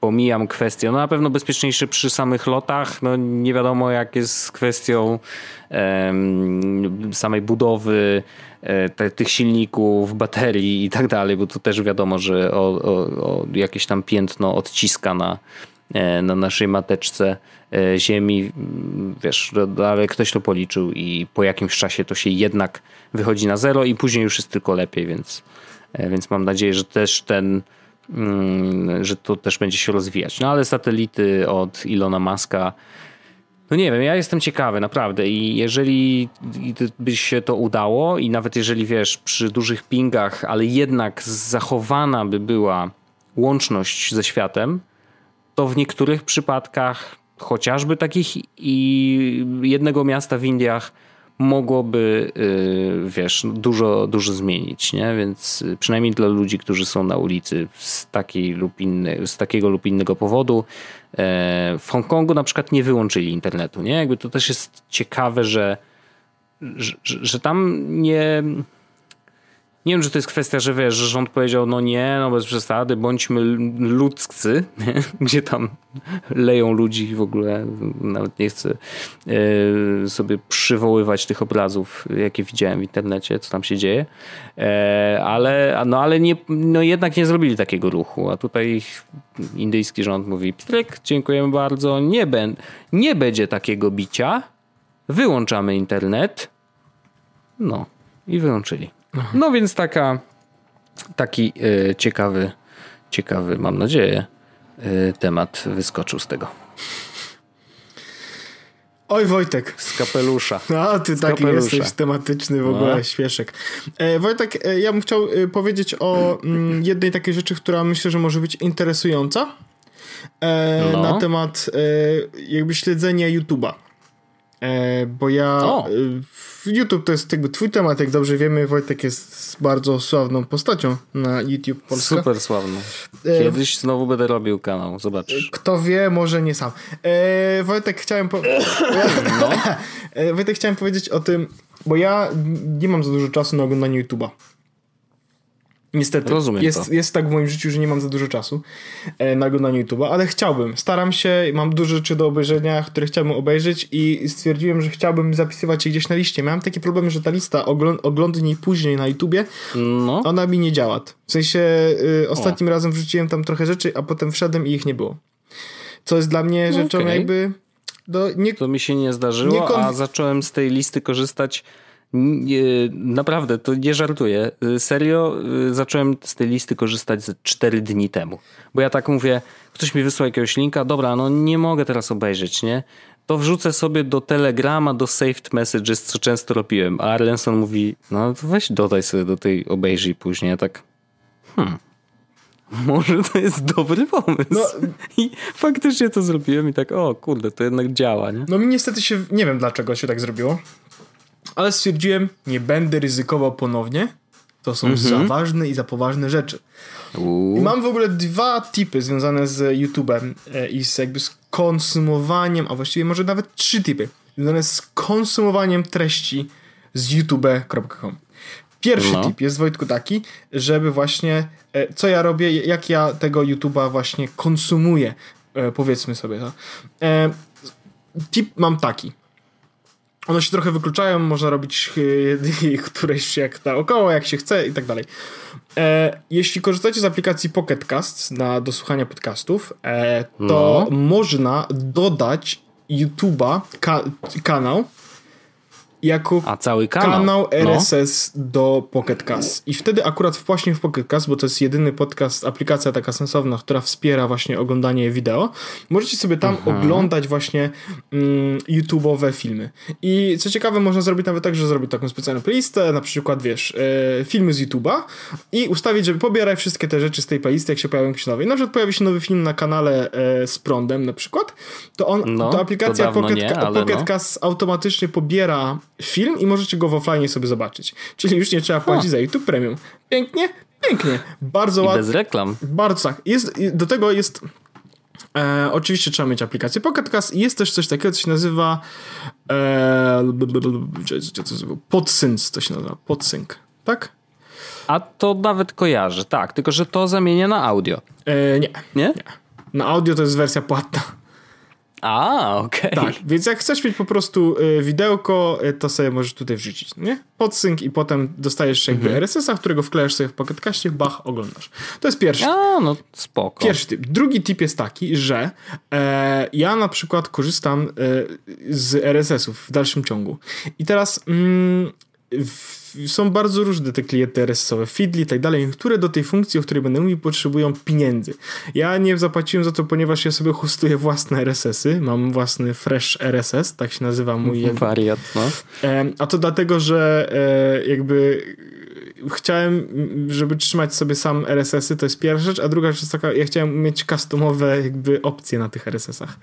pomijam kwestię, no na pewno bezpieczniejsze przy samych lotach, no nie wiadomo jak jest z kwestią um, samej budowy e, te, tych silników, baterii i tak dalej, bo to też wiadomo, że o, o, o jakieś tam piętno odciska na, e, na naszej mateczce e, ziemi, wiesz, ale ktoś to policzył i po jakimś czasie to się jednak wychodzi na zero i później już jest tylko lepiej, więc, więc mam nadzieję, że też ten że to też będzie się rozwijać. No ale satelity od Ilona Maska, no nie wiem, ja jestem ciekawy naprawdę i jeżeli by się to udało i nawet jeżeli wiesz, przy dużych pingach, ale jednak zachowana by była łączność ze światem, to w niektórych przypadkach chociażby takich i jednego miasta w Indiach mogłoby, y, wiesz, dużo, dużo zmienić, nie? Więc y, przynajmniej dla ludzi, którzy są na ulicy z, takiej lub inny, z takiego lub innego powodu. E, w Hongkongu na przykład nie wyłączyli internetu, nie? Jakby to też jest ciekawe, że, że, że tam nie nie wiem, czy to jest kwestia, że wiesz, że rząd powiedział, no nie, no bez przesady, bądźmy ludzcy, gdzie tam leją ludzi w ogóle, nawet nie chcę e, sobie przywoływać tych obrazów, jakie widziałem w internecie, co tam się dzieje, e, ale, no, ale nie, no jednak nie zrobili takiego ruchu, a tutaj indyjski rząd mówi, Piotrek, dziękujemy bardzo, nie, ben, nie będzie takiego bicia, wyłączamy internet, no i wyłączyli. No więc taka, taki y, ciekawy, ciekawy, mam nadzieję, y, temat wyskoczył z tego. Oj Wojtek. Z kapelusza. A, ty Z taki kapelusza. jesteś tematyczny w ogóle, no. śpieszek. E, Wojtek, e, ja bym chciał e, powiedzieć o mm, jednej takiej rzeczy, która myślę, że może być interesująca e, no. na temat e, jakby śledzenia YouTube'a. E, bo ja. O. YouTube to jest jakby twój temat, jak dobrze wiemy. Wojtek jest bardzo sławną postacią na YouTube Polska. Super sławną. E, Kiedyś znowu będę robił kanał, zobaczysz. Kto wie, może nie sam. E, Wojtek, chciałem po... no. E, Wojtek, chciałem powiedzieć o tym, bo ja nie mam za dużo czasu na oglądanie YouTube'a. Niestety. Rozumiem jest, to. jest tak w moim życiu, że nie mam za dużo czasu e, na oglądanie YouTube'a, ale chciałbym. Staram się, mam dużo rzeczy do obejrzenia, które chciałbym obejrzeć i stwierdziłem, że chciałbym zapisywać je gdzieś na liście. Miałem takie problemy, że ta lista ogląd oglądni później na YouTubie, no. ona mi nie działa. W sensie y, ostatnim o. razem wrzuciłem tam trochę rzeczy, a potem wszedłem i ich nie było. Co jest dla mnie no rzeczą okay. jakby... Do, nie, to mi się nie zdarzyło, nie a zacząłem z tej listy korzystać nie, naprawdę, to nie żartuję. Serio, zacząłem z tej listy korzystać ze 4 dni temu. Bo ja tak mówię, ktoś mi wysłał jakiegoś linka, dobra, no nie mogę teraz obejrzeć, nie? To wrzucę sobie do Telegrama, do Saved Messages, co często robiłem. A Arlenson mówi, no to weź dodaj sobie do tej obejrzyj później. Ja tak, hmm, może to jest dobry pomysł. No, I faktycznie to zrobiłem i tak, o kurde, to jednak działa, nie? No mi niestety się, nie wiem dlaczego się tak zrobiło ale stwierdziłem, nie będę ryzykował ponownie. To są mhm. za ważne i za poważne rzeczy. I mam w ogóle dwa tipy związane z YouTube'em e, i z jakby z konsumowaniem, a właściwie może nawet trzy tipy związane z konsumowaniem treści z youtube.com. Pierwszy no. tip jest Wojtku taki, żeby właśnie e, co ja robię, jak ja tego YouTube'a właśnie konsumuję, e, powiedzmy sobie to. Tip mam taki. One się trochę wykluczają, można robić któreś jak około, jak się chce i tak dalej. E, jeśli korzystacie z aplikacji Pocket Cast na do słuchania podcastów, e, to no. można dodać YouTube'a, ka kanał, jako A cały kanał, kanał RSS no. do Pocket Cast. I wtedy akurat właśnie w Pocket Cast, bo to jest jedyny podcast, aplikacja taka sensowna, która wspiera właśnie oglądanie wideo, możecie sobie tam mhm. oglądać właśnie mm, YouTube'owe filmy. I co ciekawe, można zrobić nawet tak, że zrobić taką specjalną playlistę, na przykład, wiesz, e, filmy z YouTube'a i ustawić, żeby pobieraj wszystkie te rzeczy z tej playlisty, jak się pojawią jakieś nowe. I na przykład pojawi się nowy film na kanale e, z prądem na przykład, to on, no, to aplikacja to Pocket, nie, Pocket no. Cast automatycznie pobiera film i możecie go w offline sobie zobaczyć. Czyli już nie trzeba płacić za YouTube Premium. Pięknie? Pięknie. Bardzo ładnie. bez reklam. Bardzo tak. Jest, do tego jest E, oczywiście trzeba mieć aplikację Pocket Cast i jest też coś takiego, co się nazywa e, PodSync, to się nazywa PodSync, tak? A to nawet kojarzę, tak, tylko że to zamienia na audio. E, nie. Nie? nie. Na audio to jest wersja płatna. A, okej. Tak, więc jak chcesz mieć po prostu y, widełko, y, to sobie możesz tutaj wrzucić, nie? Podsync i potem dostajesz jakby Mhm. RSS-a, którego wklejesz sobie w pakietkaście, bach, oglądasz. To jest pierwszy. A, no spoko. Pierwszy typ. Drugi typ jest taki, że e, ja na przykład korzystam e, z RSS-ów w dalszym ciągu. I teraz mm, w, są bardzo różne te klienty RSS-owe, Feedly i tak dalej, które do tej funkcji, o której będę mówił, potrzebują pieniędzy. Ja nie zapłaciłem za to, ponieważ ja sobie hostuję własne RSS-y. Mam własny Fresh RSS, tak się nazywa mój Wariat, no. A to dlatego, że e, jakby chciałem, żeby trzymać sobie sam RSS-y, to jest pierwsza rzecz, a druga rzecz jest taka, ja chciałem mieć customowe jakby opcje na tych RSS-ach.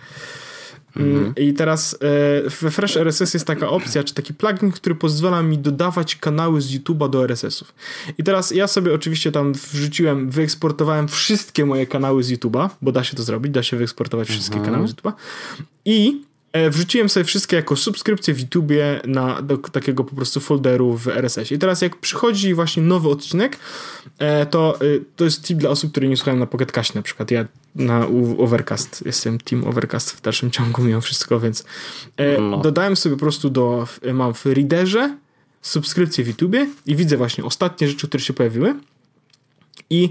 Mm, I teraz e, we Fresh RSS jest taka opcja, czy taki plugin, który pozwala mi dodawać kanały z YouTube'a do RSS-ów. I teraz ja sobie oczywiście tam wrzuciłem, wyeksportowałem wszystkie moje kanały z YouTube'a, bo da się to zrobić, da się wyeksportować wszystkie kanały z YouTube'a. I wrzuciłem sobie wszystkie jako subskrypcje w YouTubie na, do takiego po prostu folderu w RSS. I teraz jak przychodzi właśnie nowy odcinek, e, to e, to jest tip dla osób, które nie słuchają na Pocket Cash na przykład. Ja na Overcast, jestem team Overcast w dalszym ciągu mimo wszystko, więc e, No. dodałem sobie po prostu do, mam w Readerze subskrypcję w YouTubie i widzę właśnie ostatnie rzeczy, które się pojawiły. I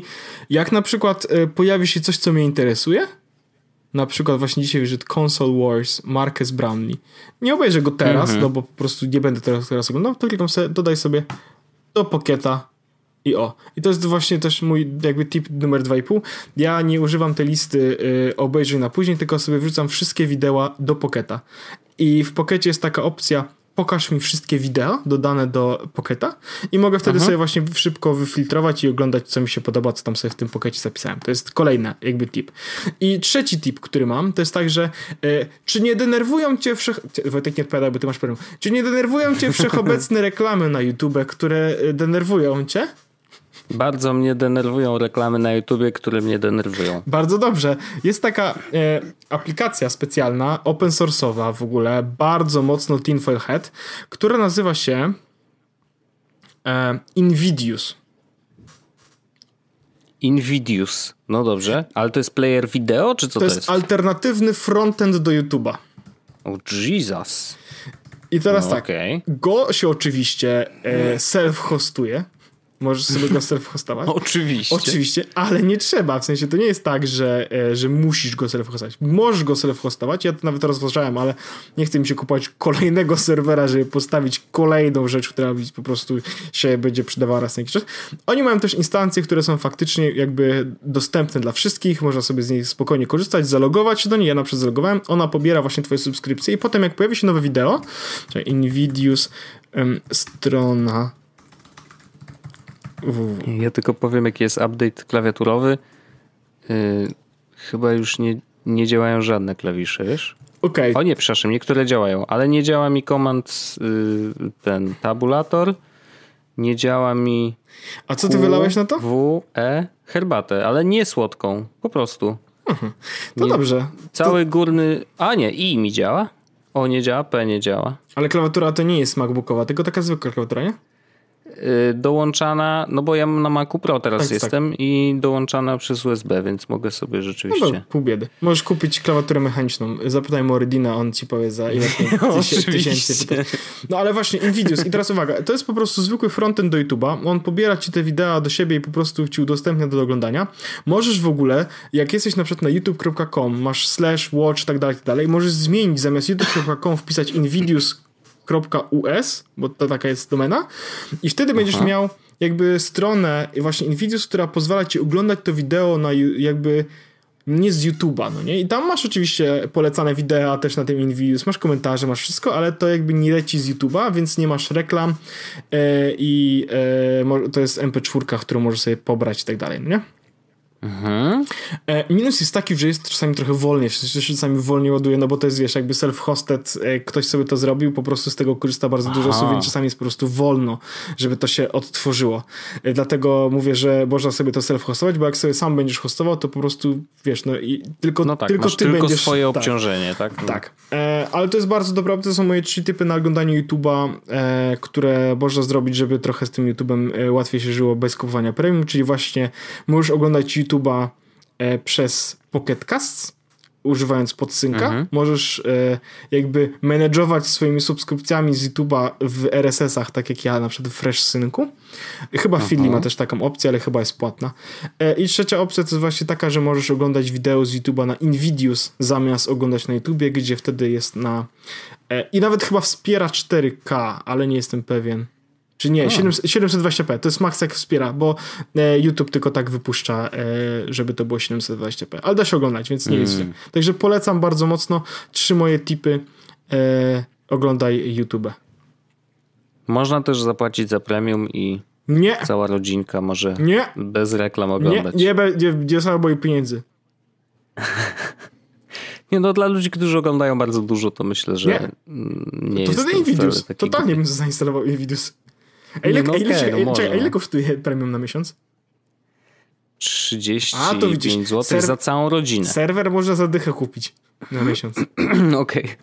jak na przykład e, pojawi się coś, co mnie interesuje, na przykład właśnie dzisiaj wyszedł Console Wars Marcus Brownlee. Nie obejrzę go teraz, no bo po prostu nie będę teraz, teraz oglądał, to klikam sobie, dodaj sobie do pokieta i o. I to jest właśnie też mój jakby tip numer 2,5. Ja nie używam tej listy y, obejrzeń na później, tylko sobie wrzucam wszystkie wideo do Pocketa. I w Pockecie jest taka opcja pokaż mi wszystkie wideo dodane do Pocketa i mogę wtedy sobie właśnie szybko wyfiltrować i oglądać, co mi się podoba, co tam sobie w tym Pockecie zapisałem. To jest kolejny jakby tip. I trzeci tip, który mam, to jest tak, że y, czy nie denerwują cię wszech... Wojtek nie odpowiada, bo ty masz problem. Czy nie denerwują cię wszechobecne reklamy na YouTube, które y, denerwują cię? Bardzo mnie denerwują reklamy na YouTubie, które mnie denerwują. Bardzo dobrze. Jest taka e, aplikacja specjalna, open source'owa w ogóle, bardzo mocno tinfoil head, która nazywa się e, Invidious. Invidious. No dobrze, ale to jest player wideo, czy co To to, jest, jest? alternatywny frontend do YouTube'a. O Jesus. I teraz No, tak, okej. go się oczywiście e, self-hostuje. Możesz sobie go self-hostować. Oczywiście. Oczywiście, ale nie trzeba. W sensie to nie jest tak, że, e, że musisz go self-hostować. Możesz go self-hostować. Ja to nawet rozważałem, ale nie chcę mi się kupować kolejnego serwera, żeby postawić kolejną rzecz, która po prostu się będzie przydawała raz na jakiś czas. Oni mają też instancje, które są faktycznie jakby dostępne dla wszystkich. Można sobie z nich spokojnie korzystać, zalogować się do niej. Ja na przykład zalogowałem. Ona pobiera właśnie twoje subskrypcje i potem jak pojawi się nowe wideo, czyli Invidious em, strona. Ja tylko powiem, jaki jest update klawiaturowy. Yy, chyba już nie, nie działają żadne klawisze, wiesz? Okej, O nie, przepraszam, niektóre działają, ale nie działa mi komand yy, ten tabulator, nie działa mi a co ty wylałeś na to? W, E, herbatę, ale nie słodką, po prostu. To dobrze. Cały górny, a nie, I mi działa. O, nie działa, P nie działa. Ale klawiatura to nie jest MacBookowa, tylko taka zwykła klawiatura, nie? Yy, dołączana, no bo ja na Macu Pro teraz Tak, tak. jestem i dołączana przez USB, więc mogę sobie No rzeczywiście... to pół biedy. Możesz kupić klawiaturę mechaniczną. Zapytaj Moridina, on ci powie za ile tysię, tysięcy. No ale właśnie, Invidious. I teraz uwaga, to jest po prostu zwykły frontend do YouTube'a. On pobiera ci te wideo do siebie i po prostu ci udostępnia do oglądania. Możesz w ogóle, jak jesteś na przykład na youtube.com, masz slash, watch, tak dalej, tak dalej, możesz zmienić zamiast youtube.com wpisać invidious.us, bo to taka jest domena i wtedy będziesz miał jakby stronę właśnie Invidious, która pozwala ci oglądać to wideo na jakby nie z YouTube'a, no nie? I tam masz oczywiście polecane wideo też na tym Invidious, masz komentarze, masz wszystko, ale to jakby nie leci z YouTube'a, więc nie masz reklam e, i mo- to jest MP4, którą możesz sobie pobrać i tak dalej, no nie? Mhm. E, minus jest taki, że jest czasami trochę wolniej, się czasami wolniej ładuje, no bo to jest, wiesz, jakby self-hosted, e, ktoś sobie to zrobił, po prostu z tego korzysta bardzo dużo osób, więc czasami jest po prostu wolno, żeby to się odtworzyło. E, dlatego mówię, że można sobie to self-hostować, bo jak sobie sam będziesz hostował, to po prostu, wiesz, no i tylko, no tak, tylko ty tylko będziesz... swoje tak. obciążenie, tak? Tak, tak. E, ale to jest bardzo dobra, to są moje trzy typy na oglądanie YouTube'a, e, które można zrobić, żeby trochę z tym YouTube'em łatwiej się żyło bez kupowania premium, czyli właśnie możesz oglądać YouTube'a e, przez Pocket Casts, używając podsynka. Mhm. Możesz e, jakby menedżować swoimi subskrypcjami z YouTube'a w RSS-ach, tak jak ja na przykład w Fresh Synku. Chyba Aha. Feedly ma też taką opcję, ale chyba jest płatna. E, I trzecia opcja to jest właśnie taka, że możesz oglądać wideo z YouTube'a na Invidius zamiast oglądać na YouTubie, gdzie wtedy jest na... E, I nawet chyba wspiera 4K, ale nie jestem pewien. Czy nie, 720p, to jest max jak wspiera, bo e, YouTube tylko tak wypuszcza, e, żeby to było 720p, ale da się oglądać, więc nie mm. jest źle. Także polecam bardzo mocno, trzy moje tipy, e, oglądaj YouTube. Można też zapłacić za premium i nie. cała rodzinka może nie. bez reklam oglądać. Nie, nie, nie, nie sama moich pieniędzy. Nie, no dla ludzi, którzy oglądają bardzo dużo, to myślę, że nie, nie to jest wtedy to Invidius. Totalnie bym zainstalował Invidius. A ile, no ile, okay, no czekaj, ile kosztuje premium na miesiąc? 35 to widzisz, zł ser- za całą rodzinę. Serwer można za dychę kupić na miesiąc. Okej.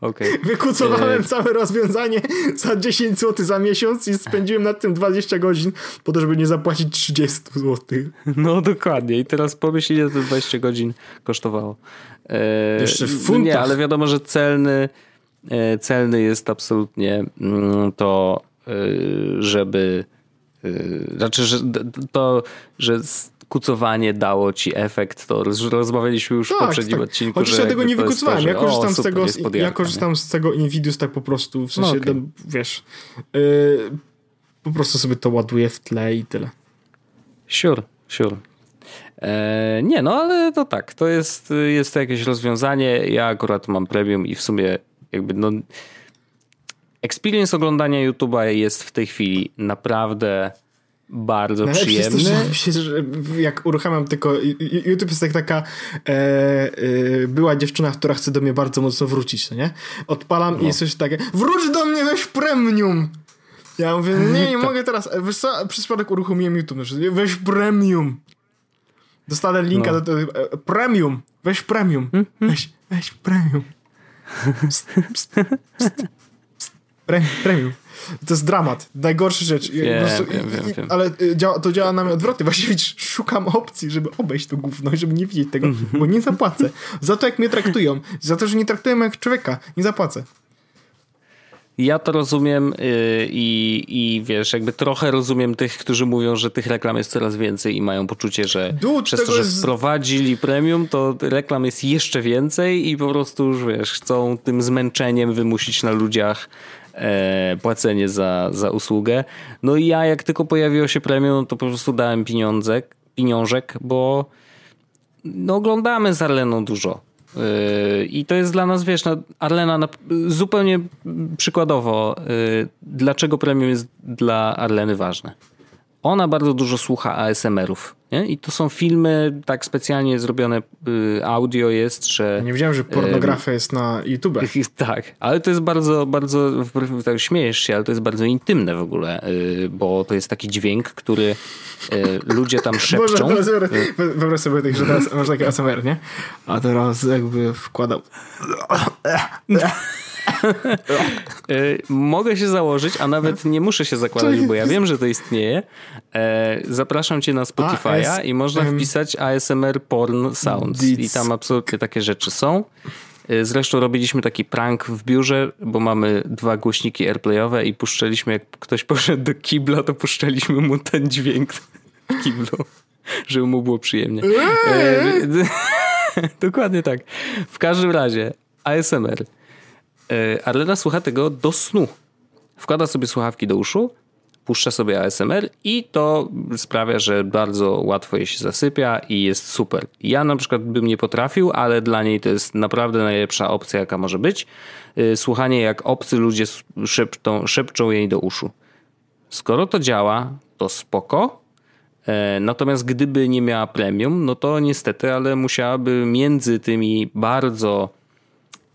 Okay. Wykucowałem e... całe rozwiązanie za 10 zł za miesiąc i spędziłem nad tym 20 godzin po to, żeby nie zapłacić 30 zł. No dokładnie. I teraz pomyśl, ile to 20 godzin kosztowało. E... Jeszcze w funtach. Nie, ale wiadomo, że celny celny jest absolutnie mm, to, e, żeby e, znaczy, że to, że kucowanie dało ci efekt, to rozmawialiśmy już tak, w poprzednim tak. odcinku. Chociaż ja tego nie wykucowałem. Ja korzystam, o, z tego, ja korzystam z tego Invidius tak po prostu, w sensie, no okay. wiesz, yy, po prostu sobie to ładuję w tle i tyle. Sure, sure. E, nie, no ale to tak, to jest, jest to jakieś rozwiązanie. Ja akurat mam premium i w sumie jakby no experience oglądania YouTube'a jest w tej chwili naprawdę bardzo Najlepsze przyjemny. Jest że, jak uruchamiam tylko YouTube jest jak taka e, e, była dziewczyna, która chce do mnie bardzo mocno wrócić, no nie? Odpalam no. i jest coś takie wróć do mnie, weź premium! Ja mówię, nie, nie mogę teraz. Wiesz co, przez przypadek uruchomiłem YouTube. Weź premium. Dostanę linka no. do, do, e, premium. Weź premium. Mhm. Weź, weź premium. Premium. To jest dramat. Najgorsza rzecz. Wiem, prostu, wiem, wiem, wiem. Ale y, działa, to działa na mnie odwrotnie. Właściwie szukam opcji, żeby obejść to gówno, żeby nie widzieć tego, bo nie zapłacę. Za to, jak mnie traktują. Za to, że nie traktują jak człowieka. Nie zapłacę. Ja to rozumiem yy, i wiesz, jakby trochę rozumiem tych, którzy mówią, że tych reklam jest coraz więcej i mają poczucie, że Dude, przez to, że jest... wprowadzili premium, to reklam jest jeszcze więcej i po prostu już wiesz, chcą tym zmęczeniem wymusić na ludziach e, płacenie za, za usługę. No i ja jak tylko pojawiło się premium, to po prostu dałem pieniądzek, pieniążek, bo no oglądamy z Arleną dużo. Yy, I to jest dla nas, wiesz, no, Arlena zupełnie przykładowo, yy, dlaczego premium jest dla Arleny ważne. Ona bardzo dużo słucha ASMR-ów. Nie? I to są filmy tak specjalnie zrobione, y, audio jest, że... Nie wiedziałem, że pornografia y, jest na YouTube. Tak, ale to jest bardzo, bardzo, tak śmiejesz się, ale to jest bardzo intymne w ogóle, y, bo to jest taki dźwięk, który ludzie tam szepczą. Boże, wyobraź sobie, tak, że teraz masz taki ASMR, nie? A teraz jakby wkładał... E, mogę się założyć, a nawet nie muszę się zakładać, bo ja wiem, że to istnieje. E, zapraszam cię na Spotify'a i można wpisać ASMR Porn Sounds i tam absolutnie takie rzeczy są. E, zresztą robiliśmy taki prank w biurze, bo mamy dwa głośniki airplayowe i puszczaliśmy, jak ktoś poszedł do kibla, to puszczaliśmy mu ten dźwięk w kiblu, żeby mu było przyjemnie. Dokładnie tak. W każdym razie ASMR. E, Arlena słucha tego do snu. Wkłada sobie słuchawki do uszu, puszcza sobie ASMR i to sprawia, że bardzo łatwo jej się zasypia i jest super. Ja na przykład bym nie potrafił, ale dla niej to jest naprawdę najlepsza opcja, jaka może być. E, słuchanie, jak obcy ludzie szepczą, szepczą jej do uszu. Skoro to działa, to spoko. E, natomiast gdyby nie miała premium, no to niestety, ale musiałaby między tymi bardzo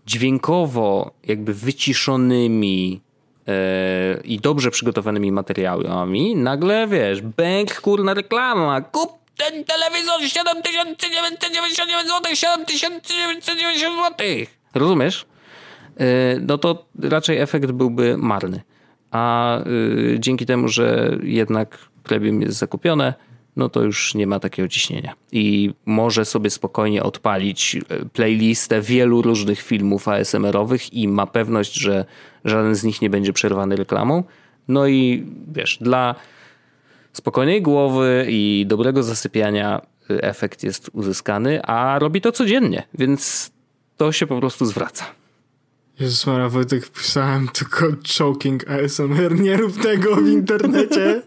dźwiękowo jakby wyciszonymi e, i dobrze przygotowanymi materiałami, nagle wiesz, bęk kurna reklama, kup ten telewizor 7999 zł, 7990 zł. Rozumiesz? E, no to raczej efekt byłby marny. A dzięki temu, że jednak premium jest zakupione, no to już nie ma takiego ciśnienia. I może sobie spokojnie odpalić e, playlistę wielu różnych filmów ASMR-owych i ma pewność, że żaden z nich nie będzie przerwany reklamą. No i wiesz, dla spokojnej głowy i dobrego zasypiania e, efekt jest uzyskany, a robi to codziennie, więc to się po prostu zwraca. Jezus Maria, Wojtek, pisałem tylko choking ASMR, nie rób tego w internecie.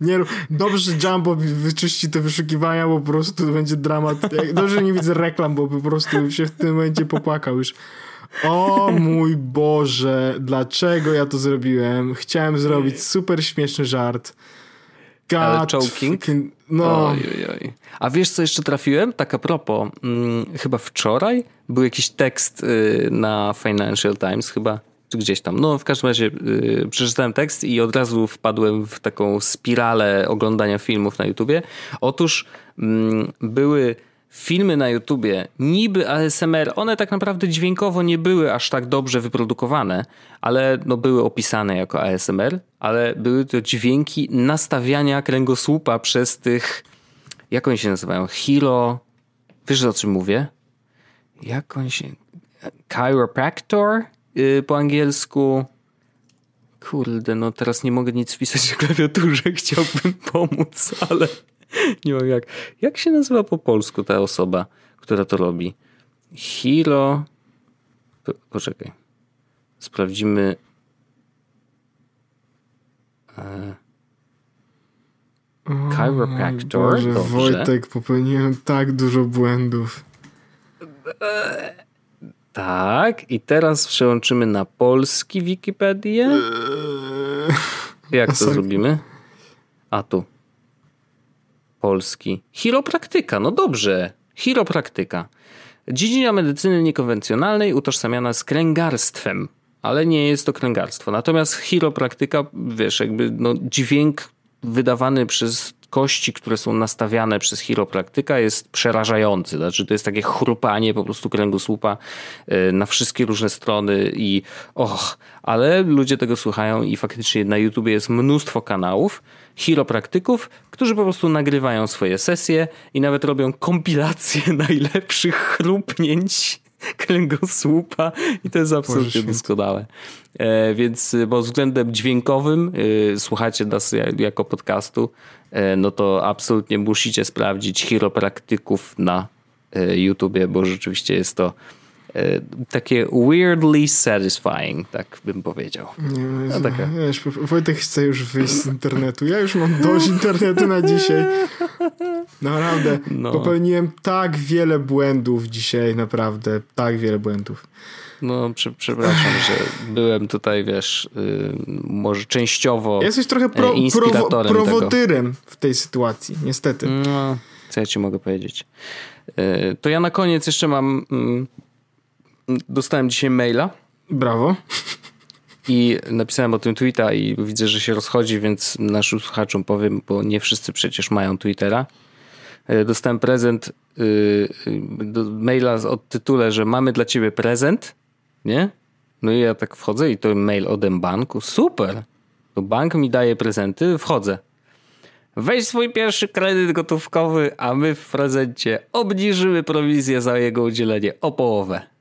Nie rób. Dobrze, że Jumbo wyczyści te wyszukiwania, bo po prostu będzie dramat. Dobrze, nie widzę reklam, bo po prostu się w tym momencie popłakał już. O mój Boże, dlaczego ja to zrobiłem? Chciałem zrobić super śmieszny żart. God Ale choking? Fucking, no. A wiesz, co jeszcze trafiłem? Tak a propos, hmm, chyba wczoraj był jakiś tekst y, na Financial Times chyba, czy gdzieś tam. No, w każdym razie y, przeczytałem tekst i od razu wpadłem w taką spiralę oglądania filmów na YouTubie. Otóż mm, były filmy na YouTubie, niby ASMR, one tak naprawdę dźwiękowo nie były aż tak dobrze wyprodukowane, ale no były opisane jako ASMR, ale były to dźwięki nastawiania kręgosłupa przez tych, jak oni się nazywają, Hilo, wiesz o czym mówię? Jak on się... Chiropractor yy, po angielsku. Kurde, no teraz nie mogę nic wpisać na klawiaturze, chciałbym pomóc, ale... Nie wiem jak. Jak się nazywa po polsku ta osoba, która to robi? Hiro. Poczekaj. Sprawdzimy. E, chiropractor. Boże, Dobrze. Wojtek, popełniłem tak dużo błędów. Tak, i teraz przełączymy na polski Wikipedię. Eee. Jak to zrobimy? A tu polski. Chiropraktyka, no dobrze. Chiropraktyka. Dziedzina medycyny niekonwencjonalnej utożsamiana z kręgarstwem, ale nie jest to kręgarstwo. Natomiast chiropraktyka, wiesz, jakby no, dźwięk wydawany przez kości, które są nastawiane przez chiropraktyka jest przerażający. Znaczy to jest takie chrupanie po prostu kręgosłupa y, na wszystkie różne strony i och, ale ludzie tego słuchają i faktycznie na YouTube jest mnóstwo kanałów chiropraktyków, którzy po prostu nagrywają swoje sesje i nawet robią kompilację najlepszych chrupnięć kręgosłupa i to jest absolutnie doskonałe. E, więc pod względem dźwiękowym e, słuchacie nas jako podcastu, e, no to absolutnie musicie sprawdzić chiropraktyków na e, YouTubie, bo rzeczywiście jest to E, takie weirdly satisfying, tak bym powiedział. Nie, no, taka. Wiesz, Wojtek chce już wyjść z internetu. Ja już mam dość internetu na dzisiaj. Naprawdę. No. Popełniłem tak wiele błędów dzisiaj, naprawdę. Tak wiele błędów. No, prze, przepraszam, że byłem tutaj, wiesz, yy, może częściowo. Jesteś trochę pro, e, prowo, prowotyrem tego. w tej sytuacji, niestety. No, co ja ci mogę powiedzieć? Yy, to ja na koniec jeszcze mam. Yy, dostałem dzisiaj maila. Brawo. I napisałem o tym tweeta i widzę, że się rozchodzi, więc naszym słuchaczom powiem, bo nie wszyscy przecież mają Twittera. E, dostałem prezent, yy, maila od tytule, że mamy dla ciebie prezent, nie? No i ja tak wchodzę i to mail ode banku. Super! To bank mi daje prezenty, wchodzę. Weź swój pierwszy kredyt gotówkowy, a my w prezencie obniżymy prowizję za jego udzielenie o połowę.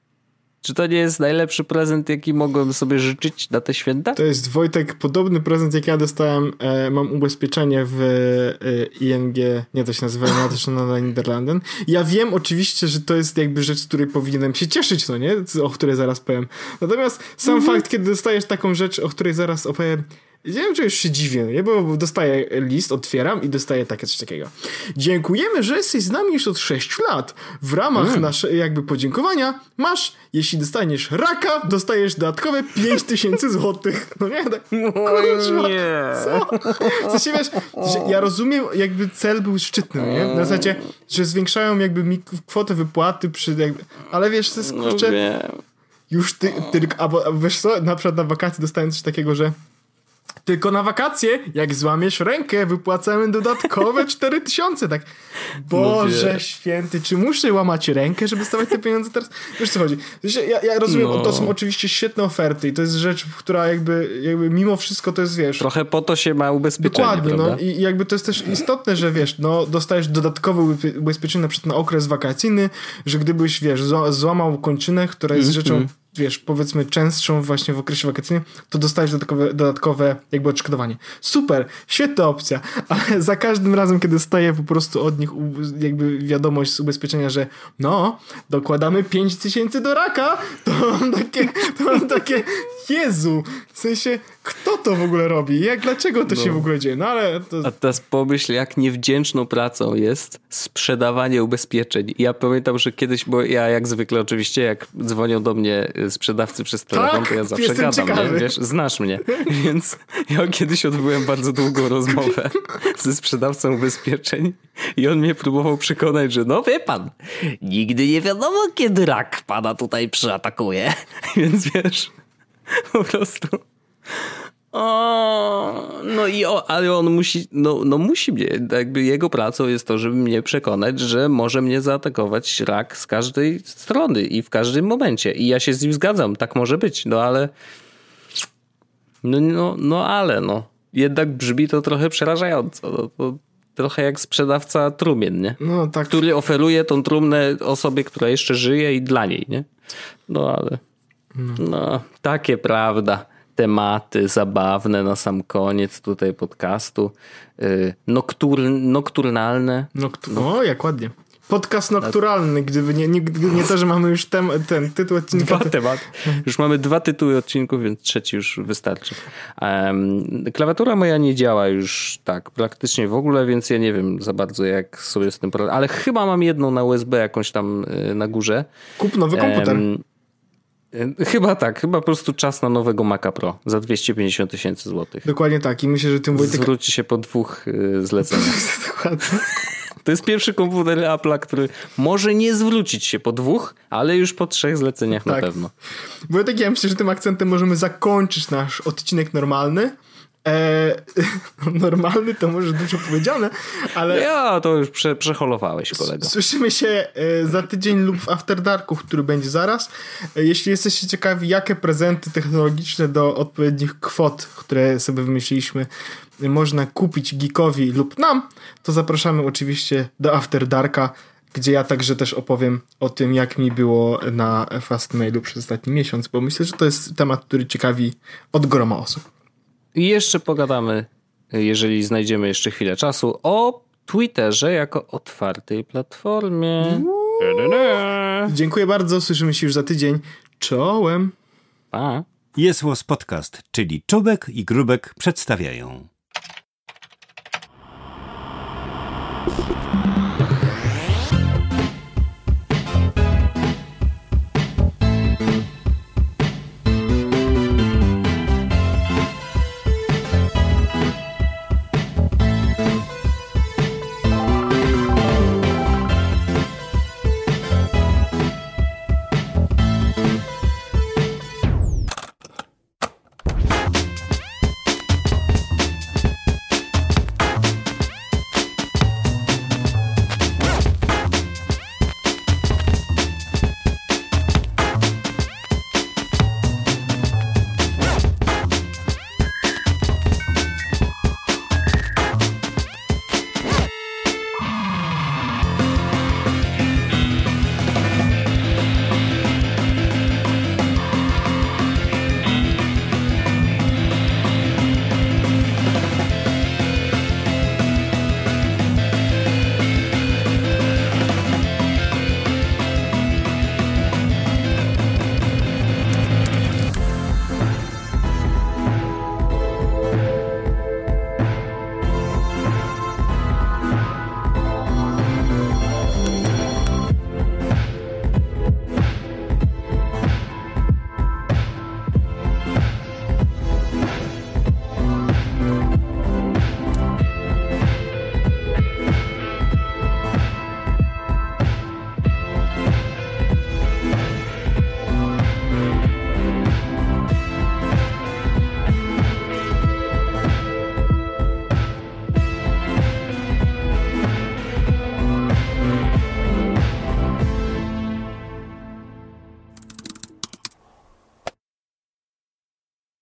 Czy to nie jest najlepszy prezent, jaki mogłem sobie życzyć na te święta? To jest Wojtek, podobny prezent, jak ja dostałem. E, mam ubezpieczenie w e, ING, nie to się nazywa na Niderlanden. Ja wiem oczywiście, że to jest jakby rzecz, z której powinienem się cieszyć, no nie? O której zaraz powiem. Natomiast sam mhm. fakt, kiedy dostajesz taką rzecz, o której zaraz opowiem, Ja wiem, czy już się dziwię, nie? bo dostaję list, otwieram i dostaję takie coś takiego. Dziękujemy, że jesteś z nami już od 6 lat. W ramach mm. naszego jakby podziękowania masz, jeśli dostaniesz raka, dostajesz dodatkowe 5000 złotych. No nie, tak, kurczę, nie. co? Sensie, wiesz, ja rozumiem, jakby cel był szczytny, nie? Na zasadzie, że zwiększają jakby mi kwotę wypłaty przy jakby, ale wiesz, to jest no kurczę... Już ty, tylko, albo wiesz co, na przykład na wakacje dostałem coś takiego, że tylko na wakacje, jak złamiesz rękę, wypłacamy dodatkowe 4000, tak. Boże no święty, czy muszę łamać rękę, żeby stawać te pieniądze teraz? Wiesz co chodzi? Ja, ja rozumiem, no. to są oczywiście świetne oferty i to jest rzecz, która jakby, jakby mimo wszystko to jest, wiesz... Trochę po to się ma ubezpieczenie, Dokładnie, no. prawda? no i jakby to jest też istotne, że wiesz, no dostajesz dodatkowe ubezpieczenie na przykład na okres wakacyjny, że gdybyś, wiesz, złamał kończynę, która jest mm -hmm. rzeczą wiesz, powiedzmy częstszą właśnie w okresie wakacyjnym, to dostajesz dodatkowe, dodatkowe jakby odszkodowanie. Super, świetna opcja, ale za każdym razem, kiedy dostaję po prostu od nich jakby wiadomość z ubezpieczenia, że no, dokładamy 5000 do raka, to mam takie, to mam takie, Jezu, w sensie, kto to w ogóle robi? Jak, dlaczego to no. się w ogóle dzieje? No ale to... A teraz pomyśl, jak niewdzięczną pracą jest sprzedawanie ubezpieczeń. Ja pamiętam, że kiedyś, bo ja jak zwykle oczywiście, jak dzwonią do mnie sprzedawcy przez telefon, tak, to ja zawsze gadam, nie? wiesz, znasz mnie. Więc ja kiedyś odbyłem bardzo długą rozmowę ze sprzedawcą ubezpieczeń i on mnie próbował przekonać, że no wie pan, nigdy nie wiadomo, kiedy rak pana tutaj przyatakuje. Więc wiesz, po prostu... O, no i o, ale on musi, no, no musi mnie, jakby jego pracą jest to, żeby mnie przekonać, że może mnie zaatakować rak z każdej strony i w każdym momencie. I ja się z nim zgadzam, tak może być, no ale no, no, no ale no. Jednak brzmi to trochę przerażająco. No, to trochę jak sprzedawca trumien, nie? No, tak. Który oferuje tą trumnę osobie, która jeszcze żyje i dla niej, nie? No ale no, no takie prawda tematy zabawne na sam koniec tutaj podcastu. Y, noktur, nokturnalne. Noktu no, jak ładnie. Podcast nokturalny, gdyby nie, nie, nie to, że mamy już tem, ten tytuł odcinka. Dwa tematy. Już mamy dwa tytuły odcinków, więc trzeci już wystarczy. Um, klawiatura moja nie działa już tak praktycznie w ogóle, więc ja nie wiem za bardzo jak sobie z tym poradzić. Ale chyba mam jedną na USB jakąś tam y, na górze. Kup nowy komputer. Um, chyba tak, chyba po prostu czas na nowego Maca Pro za 250 tysięcy złotych. Dokładnie tak i myślę, że tym Wojtek... Zwróci się po dwóch e, zleceniach. Dokładnie. To jest pierwszy komputer Apple'a, który może nie zwrócić się po dwóch, ale już po trzech zleceniach tak. na pewno. Wojtek, ja myślę, że tym akcentem możemy zakończyć nasz odcinek normalny. E, normalny to może dużo powiedziane, ale... Ja, to już prze, przeholowałeś, kolego. Słyszymy się e, za tydzień lub w After Darku, który będzie zaraz. E, jeśli jesteście ciekawi, jakie prezenty technologiczne do odpowiednich kwot, które sobie wymyśliliśmy, można kupić geekowi lub nam, to zapraszamy oczywiście do After Darka, gdzie ja także też opowiem o tym, jak mi było na Fastmailu przez ostatni miesiąc, bo myślę, że to jest temat, który ciekawi od groma osób. I jeszcze pogadamy, jeżeli znajdziemy jeszcze chwilę czasu, o Twitterze jako otwartej platformie. Dziękuję bardzo, słyszymy się już za tydzień. Czołem. Pa. Jest Podcast, czyli Czubek i Grubek przedstawiają.